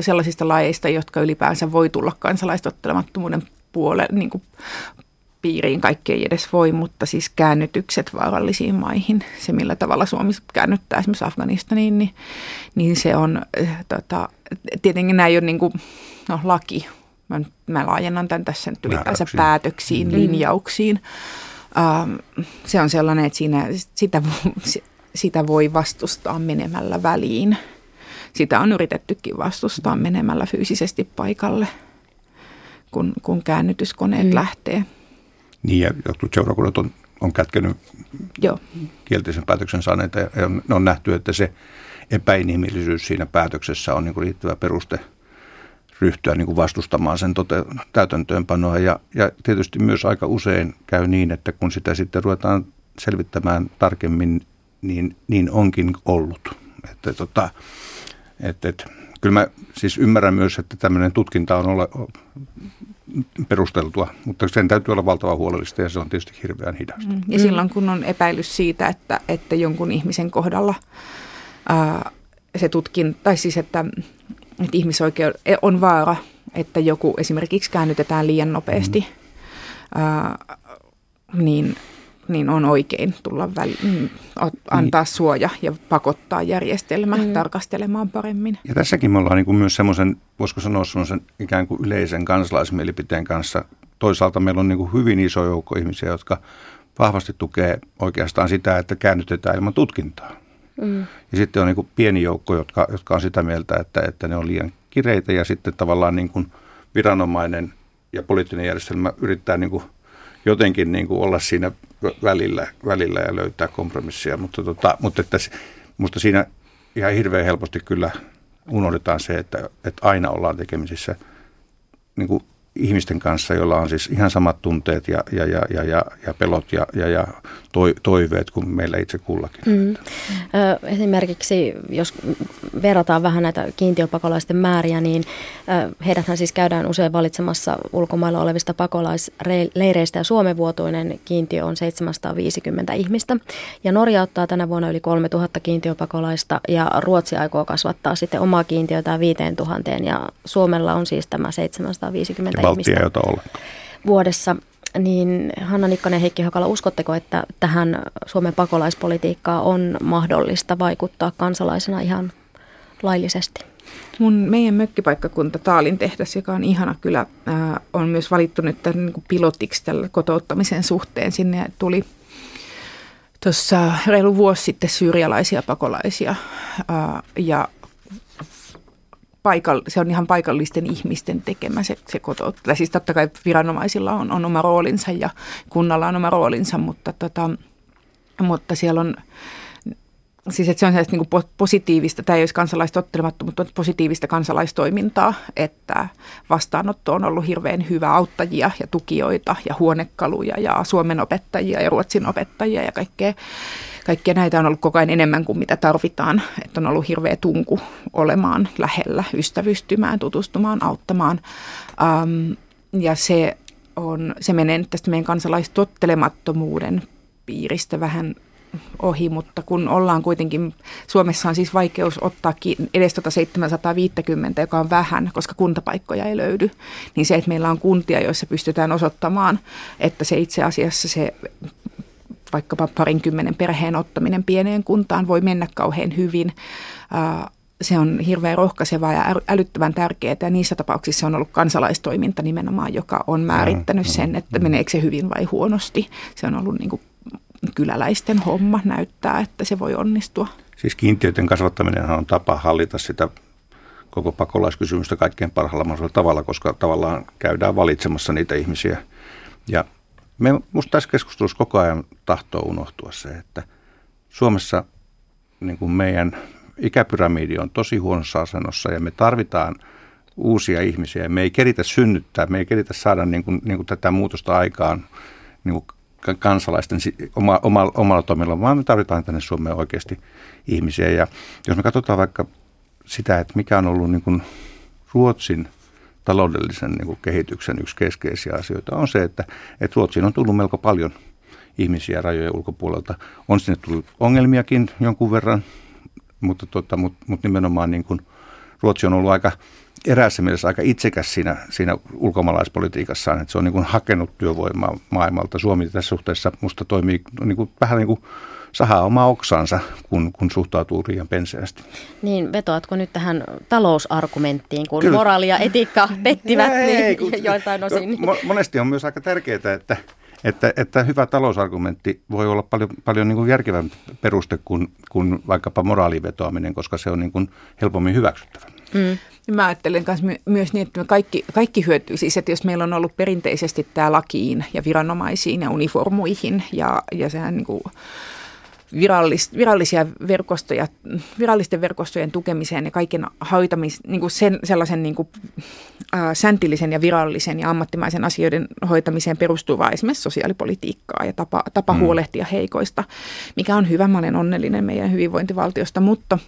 sellaisista lajeista, jotka ylipäänsä voi tulla kansalaistottelemattomuuden puolelle, niin kuin piiriin kaikki ei edes voi, mutta siis käännytykset vaarallisiin maihin, se millä tavalla Suomi käännyttää esimerkiksi Afganistaniin, niin, niin se on, äh, tota, tietenkin näin ei ole niin kuin, no, laki, mä, mä laajennan tämän tässä nyt ylipäänsä päätöksiin, mm. linjauksiin. Ähm, se on sellainen, että siinä, sitä, sitä voi vastustaa menemällä väliin. Sitä on yritettykin vastustaa menemällä fyysisesti paikalle, kun, kun käännytyskoneet mm. lähtee. Niin ja jotkut seurakunnat on, on kätkenyt Joo. kielteisen päätöksen saaneita ja on, on nähty, että se epäinhimillisyys siinä päätöksessä on niin kuin riittävä peruste ryhtyä niin kuin vastustamaan sen tote, täytäntöönpanoa. Ja, ja tietysti myös aika usein käy niin, että kun sitä sitten ruvetaan selvittämään tarkemmin, niin, niin onkin ollut. Että, tota, että, että, kyllä mä siis ymmärrän myös, että tämmöinen tutkinta on ole, perusteltua, mutta sen täytyy olla valtava huolellista ja se on tietysti hirveän hidasta. Mm. Ja silloin kun on epäilys siitä, että, että jonkun ihmisen kohdalla ää, se tutkin, tai siis että, että ihmisoikeus on vaara, että joku esimerkiksi käännytetään liian nopeasti, mm. ää, niin niin on oikein tulla väl, mm, antaa niin. suoja ja pakottaa järjestelmä mm. tarkastelemaan paremmin. Ja tässäkin me ollaan niin kuin myös semmoisen, voisiko sanoa semmoisen ikään kuin yleisen kansalaismielipiteen kanssa. Toisaalta meillä on niin kuin hyvin iso joukko ihmisiä, jotka vahvasti tukee oikeastaan sitä, että käännytetään ilman tutkintaa. Mm. Ja sitten on niin kuin pieni joukko, jotka, jotka on sitä mieltä, että, että ne on liian kireitä ja sitten tavallaan niin kuin viranomainen ja poliittinen järjestelmä yrittää niin kuin jotenkin niin kuin olla siinä välillä, välillä ja löytää kompromissia. Mutta, tota, mutta että, musta siinä ihan hirveän helposti kyllä unohdetaan se, että, että aina ollaan tekemisissä niin kuin ihmisten kanssa, joilla on siis ihan samat tunteet ja, ja, ja, ja, ja, ja pelot ja, ja, ja toiveet kuin meillä itse kullakin. Mm. Esimerkiksi jos verrataan vähän näitä kiintiöpakolaisten määriä, niin heidäthän siis käydään usein valitsemassa ulkomailla olevista pakolaisleireistä ja Suomen vuotuinen kiintiö on 750 ihmistä. Ja Norja ottaa tänä vuonna yli 3000 kiintiöpakolaista ja Ruotsi aikoo kasvattaa sitten omaa kiintiötään 5000 ja Suomella on siis tämä 750 ihmistä ei ota ollenkaan. vuodessa. Niin Hanna Nikkanen ja Heikki Hakala, uskotteko, että tähän Suomen pakolaispolitiikkaan on mahdollista vaikuttaa kansalaisena ihan laillisesti? Mun meidän mökkipaikkakunta Taalin tehdas, joka on ihana kyllä, ää, on myös valittu nyt tämän, niin pilotiksi tällä kotouttamisen suhteen. Sinne tuli tuossa reilu vuosi sitten syyrialaisia pakolaisia ää, ja paikall, se on ihan paikallisten ihmisten tekemä se, se kotouttaminen. Siis totta kai viranomaisilla on, on oma roolinsa ja kunnalla on oma roolinsa, mutta, tota, mutta siellä on, siis että se on sellaista niin positiivista, tämä ei olisi kansalaistottelemattu, mutta positiivista kansalaistoimintaa, että vastaanotto on ollut hirveän hyvä auttajia ja tukijoita ja huonekaluja ja Suomen opettajia ja Ruotsin opettajia ja kaikkea kaikkia näitä on ollut koko ajan enemmän kuin mitä tarvitaan. Että on ollut hirveä tunku olemaan lähellä, ystävystymään, tutustumaan, auttamaan. Um, ja se, on, se menee nyt tästä meidän kansalaistottelemattomuuden piiristä vähän ohi, mutta kun ollaan kuitenkin, Suomessa on siis vaikeus ottaa edes tuota 750, joka on vähän, koska kuntapaikkoja ei löydy, niin se, että meillä on kuntia, joissa pystytään osoittamaan, että se itse asiassa se vaikkapa parinkymmenen perheen ottaminen pieneen kuntaan voi mennä kauhean hyvin. Se on hirveän rohkaisevaa ja älyttömän tärkeää ja niissä tapauksissa on ollut kansalaistoiminta nimenomaan, joka on määrittänyt sen, että meneekö se hyvin vai huonosti. Se on ollut niin kuin kyläläisten homma näyttää, että se voi onnistua. Siis kiintiöiden kasvattaminen on tapa hallita sitä koko pakolaiskysymystä kaikkein parhaalla mahdollisella tavalla, koska tavallaan käydään valitsemassa niitä ihmisiä. Ja me, musta tässä keskustelussa koko ajan tahtoo unohtua se, että Suomessa niin kuin meidän ikäpyramidi on tosi huonossa asennossa ja me tarvitaan uusia ihmisiä. Me ei keritä synnyttää, me ei keritä saada niin kuin, niin kuin tätä muutosta aikaan niin kuin kansalaisten oma, oma, omalla toimilla, vaan me tarvitaan tänne Suomeen oikeasti ihmisiä. Ja jos me katsotaan vaikka sitä, että mikä on ollut niin kuin Ruotsin – taloudellisen niin kuin kehityksen yksi keskeisiä asioita on se, että, että Ruotsiin on tullut melko paljon ihmisiä rajojen ulkopuolelta. On sinne tullut ongelmiakin jonkun verran, mutta, tota, mutta, mutta nimenomaan niin kuin Ruotsi on ollut aika eräässä mielessä aika itsekäs siinä, siinä ulkomaalaispolitiikassaan, että se on niin kuin hakenut työvoimaa maailmalta. Suomi tässä suhteessa musta toimii niin kuin, vähän niin kuin sahaa omaa oksansa, kun, kun suhtautuu liian penseästi. Niin, vetoatko nyt tähän talousargumenttiin, kun Kyllä. moraali ja etiikka pettivät ei, niin ei, kun, joiltain osin? Monesti on myös aika tärkeää, että, että, että hyvä talousargumentti voi olla paljon, paljon niin kuin järkevämpi peruste kuin, kuin vaikkapa moraalivetoaminen, koska se on niin kuin helpommin hyväksyttävä. Mm. Mä ajattelen myös, myös niin, että me kaikki, kaikki hyötyy siis, että jos meillä on ollut perinteisesti tämä lakiin ja viranomaisiin ja uniformuihin ja, ja sehän niin kuin virallis, virallisia verkostoja, virallisten verkostojen tukemiseen ja kaiken hoitamis, niin kuin sen, sellaisen niin kuin, säntillisen ja virallisen ja ammattimaisen asioiden hoitamiseen perustuvaa esimerkiksi sosiaalipolitiikkaa ja tapa, tapa mm. huolehtia heikoista, mikä on hyvä. Mä olen onnellinen meidän hyvinvointivaltiosta, mutta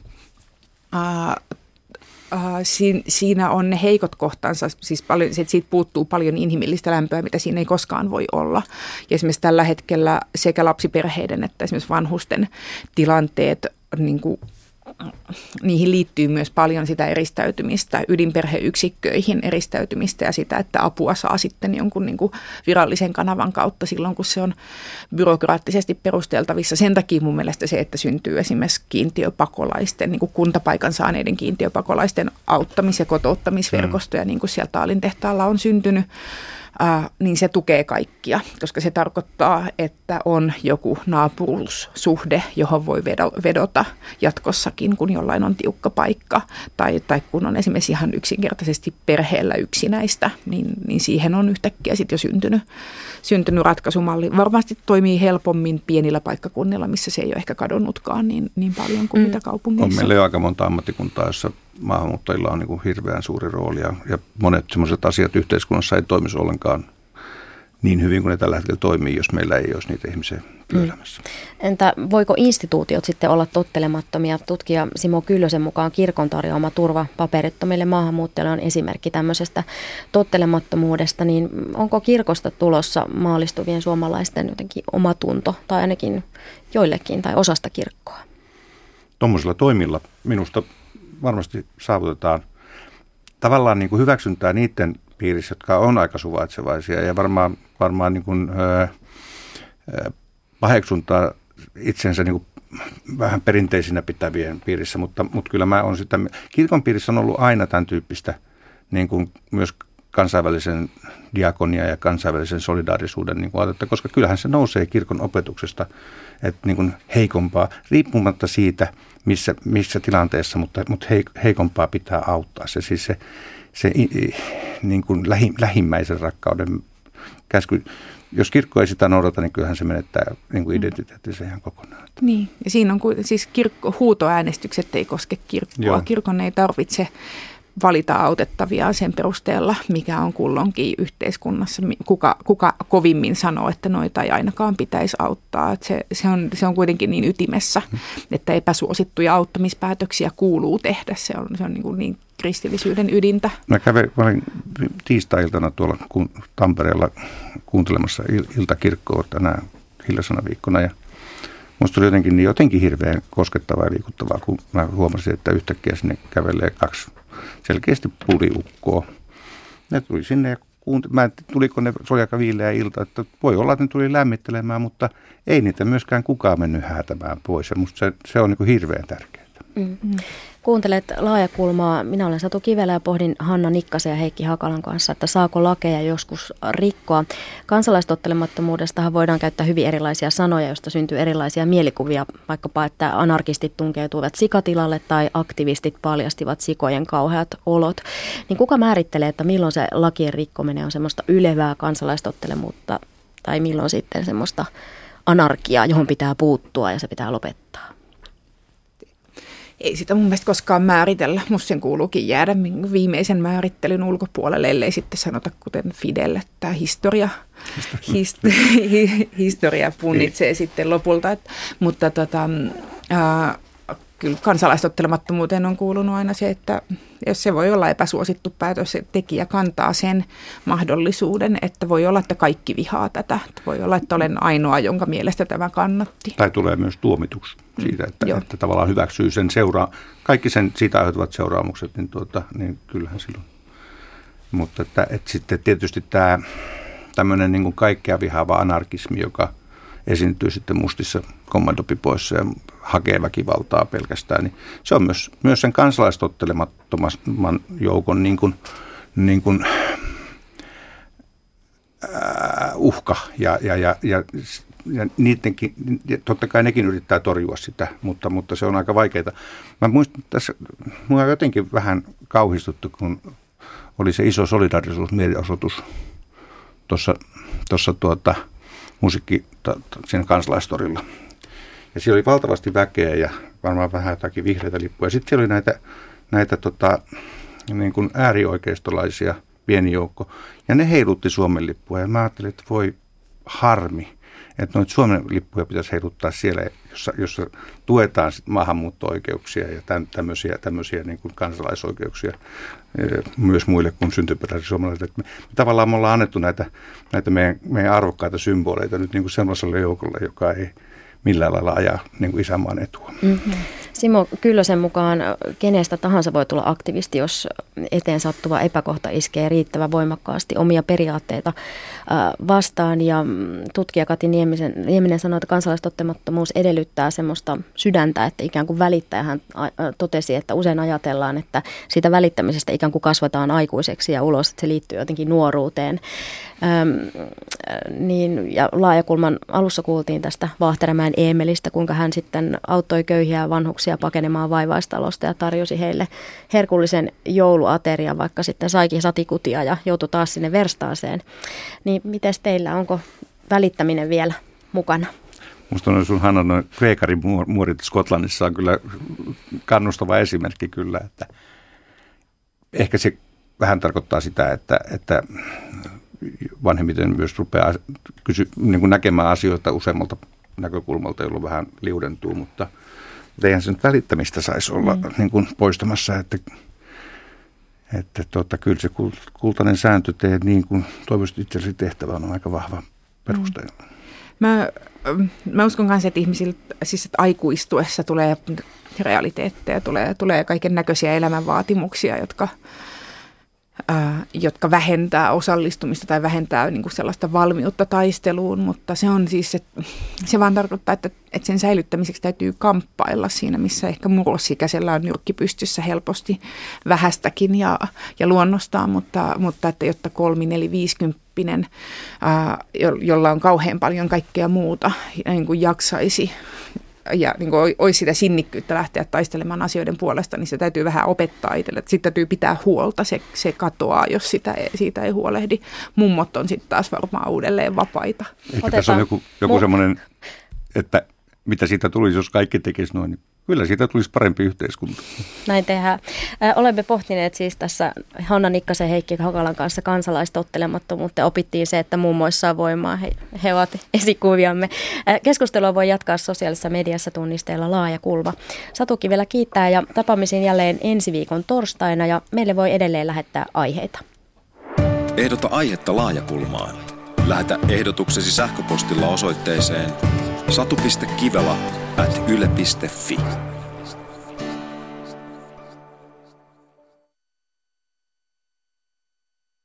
äh, äh, siinä on ne heikot kohtansa, siis paljon, että siitä puuttuu paljon inhimillistä lämpöä, mitä siinä ei koskaan voi olla. Ja esimerkiksi tällä hetkellä sekä lapsiperheiden että esimerkiksi vanhusten tilanteet niin kuin niihin liittyy myös paljon sitä eristäytymistä, ydinperheyksikköihin eristäytymistä ja sitä, että apua saa sitten jonkun niin kuin virallisen kanavan kautta silloin, kun se on byrokraattisesti perusteltavissa. Sen takia mun mielestä se, että syntyy esimerkiksi kiintiöpakolaisten, niin kuin kuntapaikan saaneiden kiintiöpakolaisten auttamis- ja kotouttamisverkostoja, niin kuin siellä Taalin tehtaalla on syntynyt, niin se tukee kaikkia, koska se tarkoittaa, että on joku naapuruussuhde, johon voi vedota jatkossakin, kun jollain on tiukka paikka, tai, tai kun on esimerkiksi ihan yksinkertaisesti perheellä yksinäistä, niin, niin siihen on yhtäkkiä sitten jo syntynyt, syntynyt ratkaisumalli. Varmasti toimii helpommin pienillä paikkakunnilla, missä se ei ole ehkä kadonnutkaan niin, niin paljon kuin mm. mitä kaupungeissa. On meillä jo aika monta ammattikuntaa, jossa maahanmuuttajilla on niin kuin hirveän suuri rooli ja, ja monet sellaiset asiat yhteiskunnassa ei toimisi ollenkaan niin hyvin kuin ne tällä hetkellä toimii, jos meillä ei olisi niitä ihmisiä työelämässä. Mm. Entä voiko instituutiot sitten olla tottelemattomia? Tutkija Simo Kyllösen mukaan kirkon tarjoama turva paperittomille maahanmuuttajille on esimerkki tämmöisestä tottelemattomuudesta, niin onko kirkosta tulossa maalistuvien suomalaisten jotenkin omatunto tai ainakin joillekin tai osasta kirkkoa? Tuommoisilla toimilla minusta varmasti saavutetaan tavallaan niin kuin hyväksyntää niiden piirissä, jotka on aika suvaitsevaisia ja varmaan, varmaan niin kuin, öö, paheksuntaa itsensä niin kuin vähän perinteisinä pitävien piirissä, mutta, mutta kyllä mä on sitä, kirkon piirissä on ollut aina tämän tyyppistä niin kuin myös kansainvälisen diakonia ja kansainvälisen solidaarisuuden niin kuin koska kyllähän se nousee kirkon opetuksesta että niin kuin heikompaa, riippumatta siitä, missä, missä tilanteessa, mutta, mutta heikompaa pitää auttaa. Se siis se, se niin kuin lähi, lähimmäisen rakkauden käsky, jos kirkko ei sitä noudata, niin kyllähän se menettää niin kuin identiteettinsä ihan kokonaan. Niin, ja siinä on siis kirkko, huutoäänestykset ei koske kirkkoa. Joo. Kirkon ei tarvitse valita autettavia sen perusteella, mikä on kulloinkin yhteiskunnassa, kuka, kuka kovimmin sanoo, että noita ei ainakaan pitäisi auttaa. Että se, se, on, se on kuitenkin niin ytimessä, että epäsuosittuja auttamispäätöksiä kuuluu tehdä. Se on, se on niin, kuin niin kristillisyyden ydintä. Mä kävin, mä olin tiistai-iltana tuolla Tampereella kuuntelemassa iltakirkkoa tänään hiljaisena viikkona ja Musta tuli jotenkin, niin jotenkin hirveän koskettavaa ja liikuttavaa, kun mä huomasin, että yhtäkkiä sinne kävelee kaksi selkeästi puliukkoa. Ne tuli sinne ja kuunt- mä en, tuliko ne, aika viileä ilta, että voi olla, että ne tuli lämmittelemään, mutta ei niitä myöskään kukaan mennyt häätämään pois. Ja musta se, se on niin hirveän tärkeää. Mm-hmm. Kuuntelet laajakulmaa. Minä olen Satu Kivelä ja pohdin Hanna Nikkasen ja Heikki Hakalan kanssa, että saako lakeja joskus rikkoa. Kansalaistottelemattomuudestahan voidaan käyttää hyvin erilaisia sanoja, joista syntyy erilaisia mielikuvia, vaikkapa että anarkistit tunkeutuivat sikatilalle tai aktivistit paljastivat sikojen kauheat olot. Niin kuka määrittelee, että milloin se lakien rikkominen on semmoista ylevää kansalaistottelemuutta tai milloin sitten semmoista anarkiaa, johon pitää puuttua ja se pitää lopettaa? Ei sitä mun mielestä koskaan määritellä. Musta sen kuuluukin jäädä viimeisen määrittelyn ulkopuolelle, ellei sitten sanota kuten Fidel, että historia, historia, historia punnitsee niin. sitten lopulta. Mutta tota, ää, kyllä kansalaistottelemattomuuteen on kuulunut aina se, että jos se voi olla epäsuosittu päätös, se tekijä kantaa sen mahdollisuuden, että voi olla, että kaikki vihaa tätä. Että voi olla, että olen ainoa, jonka mielestä tämä kannatti. Tai tulee myös tuomitus siitä, että, mm, että tavallaan hyväksyy sen seuraa, kaikki sen siitä aiheutuvat seuraamukset, niin, tuota, niin kyllähän silloin. Mutta että, että sitten tietysti tämä tämmöinen niin kaikkea vihaava anarkismi, joka – esiintyy sitten mustissa kommandopipoissa ja hakee väkivaltaa pelkästään, niin se on myös, myös sen kansalaistottelemattoman joukon niin kuin, niin kuin, äh, uhka ja, ja, ja, ja ja niidenkin, totta kai nekin yrittää torjua sitä, mutta, mutta se on aika vaikeaa. Mä muistan tässä, mua jotenkin vähän kauhistuttu, kun oli se iso solidarisuusmielenosoitus tuossa tuota, musiikki siinä kansalaistorilla. Ja siellä oli valtavasti väkeä ja varmaan vähän jotakin vihreitä lippuja. Sitten siellä oli näitä, näitä tota, niin kuin äärioikeistolaisia pieni joukko. Ja ne heilutti Suomen lippua. Ja mä ajattelin, että voi harmi, että noita Suomen lippuja pitäisi heiluttaa siellä, jossa, jossa tuetaan sit maahanmuutto-oikeuksia ja täm, tämmöisiä, tämmöisiä niin kuin kansalaisoikeuksia eh, myös muille kuin syntyperäisille suomalaisille. Me, me tavallaan me ollaan annettu näitä, näitä meidän, meidän arvokkaita symboleita nyt niin kuin sellaiselle joukolle, joka ei millään lailla ajaa niin kuin isänmaan etua. Mm-hmm. Simo Kyllösen mukaan kenestä tahansa voi tulla aktivisti, jos eteen sattuva epäkohta iskee riittävän voimakkaasti omia periaatteita vastaan. Ja mm, tutkija Kati Niemisen, Nieminen sanoi, että kansalaistottamattomuus edellyttää semmoista sydäntä, että ikään kuin välittää. Hän totesi, että usein ajatellaan, että siitä välittämisestä ikään kuin kasvataan aikuiseksi ja ulos, että se liittyy jotenkin nuoruuteen. Öm, niin, ja laajakulman alussa kuultiin tästä Vaahterämään Eemelistä, kuinka hän sitten auttoi köyhiä vanhuksia pakenemaan vaivaistalosta ja tarjosi heille herkullisen jouluaterian, vaikka sitten saikin satikutia ja joutui taas sinne verstaaseen. Niin miten teillä, onko välittäminen vielä mukana? Minusta on sun Hanna, noin Kveikarin muorit Skotlannissa on kyllä kannustava esimerkki kyllä, että ehkä se vähän tarkoittaa sitä, että, että vanhemmiten myös rupeaa kysy, niin kuin näkemään asioita useammalta näkökulmalta, jolloin vähän liudentuu, mutta eihän se nyt välittämistä saisi olla mm. niin kuin poistamassa, että, että tota, kyllä se kultainen sääntö tee niin kuin toivottavasti itsellesi tehtävä on aika vahva peruste. Mm. Mä, mä uskon myös, että ihmisillä, siis että aikuistuessa tulee realiteetteja, tulee, tulee kaiken näköisiä elämänvaatimuksia, jotka, ää, jotka vähentää osallistumista tai vähentää niin kuin sellaista valmiutta taisteluun, mutta se on siis, että se vaan tarkoittaa, että, että sen säilyttämiseksi täytyy kamppailla siinä, missä ehkä murrosikäisellä on nyrkki pystyssä helposti vähästäkin ja, ja luonnostaan, mutta, mutta että jotta kolmi, neli, viisikymppinen, ää, jolla on kauhean paljon kaikkea muuta, niin kuin jaksaisi ja niin kuin olisi sitä sinnikkyyttä lähteä taistelemaan asioiden puolesta, niin se täytyy vähän opettaa itselle. Sitten täytyy pitää huolta, se, se katoaa, jos sitä ei, siitä ei huolehdi. Mummot on sitten taas varmaan uudelleen vapaita. Ehkä Otetaan. tässä on joku, joku semmoinen, että mitä siitä tulisi, jos kaikki tekisi noin, niin Kyllä siitä tulisi parempi yhteiskunta. Näin tehdään. Olemme pohtineet siis tässä Hanna Nikkasen Heikki Hokalan kanssa kansalaistottelemattomuutta ja opittiin se, että muissa on voimaa. He, he ovat esikuviamme. Keskustelua voi jatkaa sosiaalisessa mediassa tunnisteella laaja kulma. Satuki vielä kiittää ja tapaamisiin jälleen ensi viikon torstaina ja meille voi edelleen lähettää aiheita. Ehdota aihetta laajakulmaan. Lähetä ehdotuksesi sähköpostilla osoitteeseen satu.kivela at yle.fi.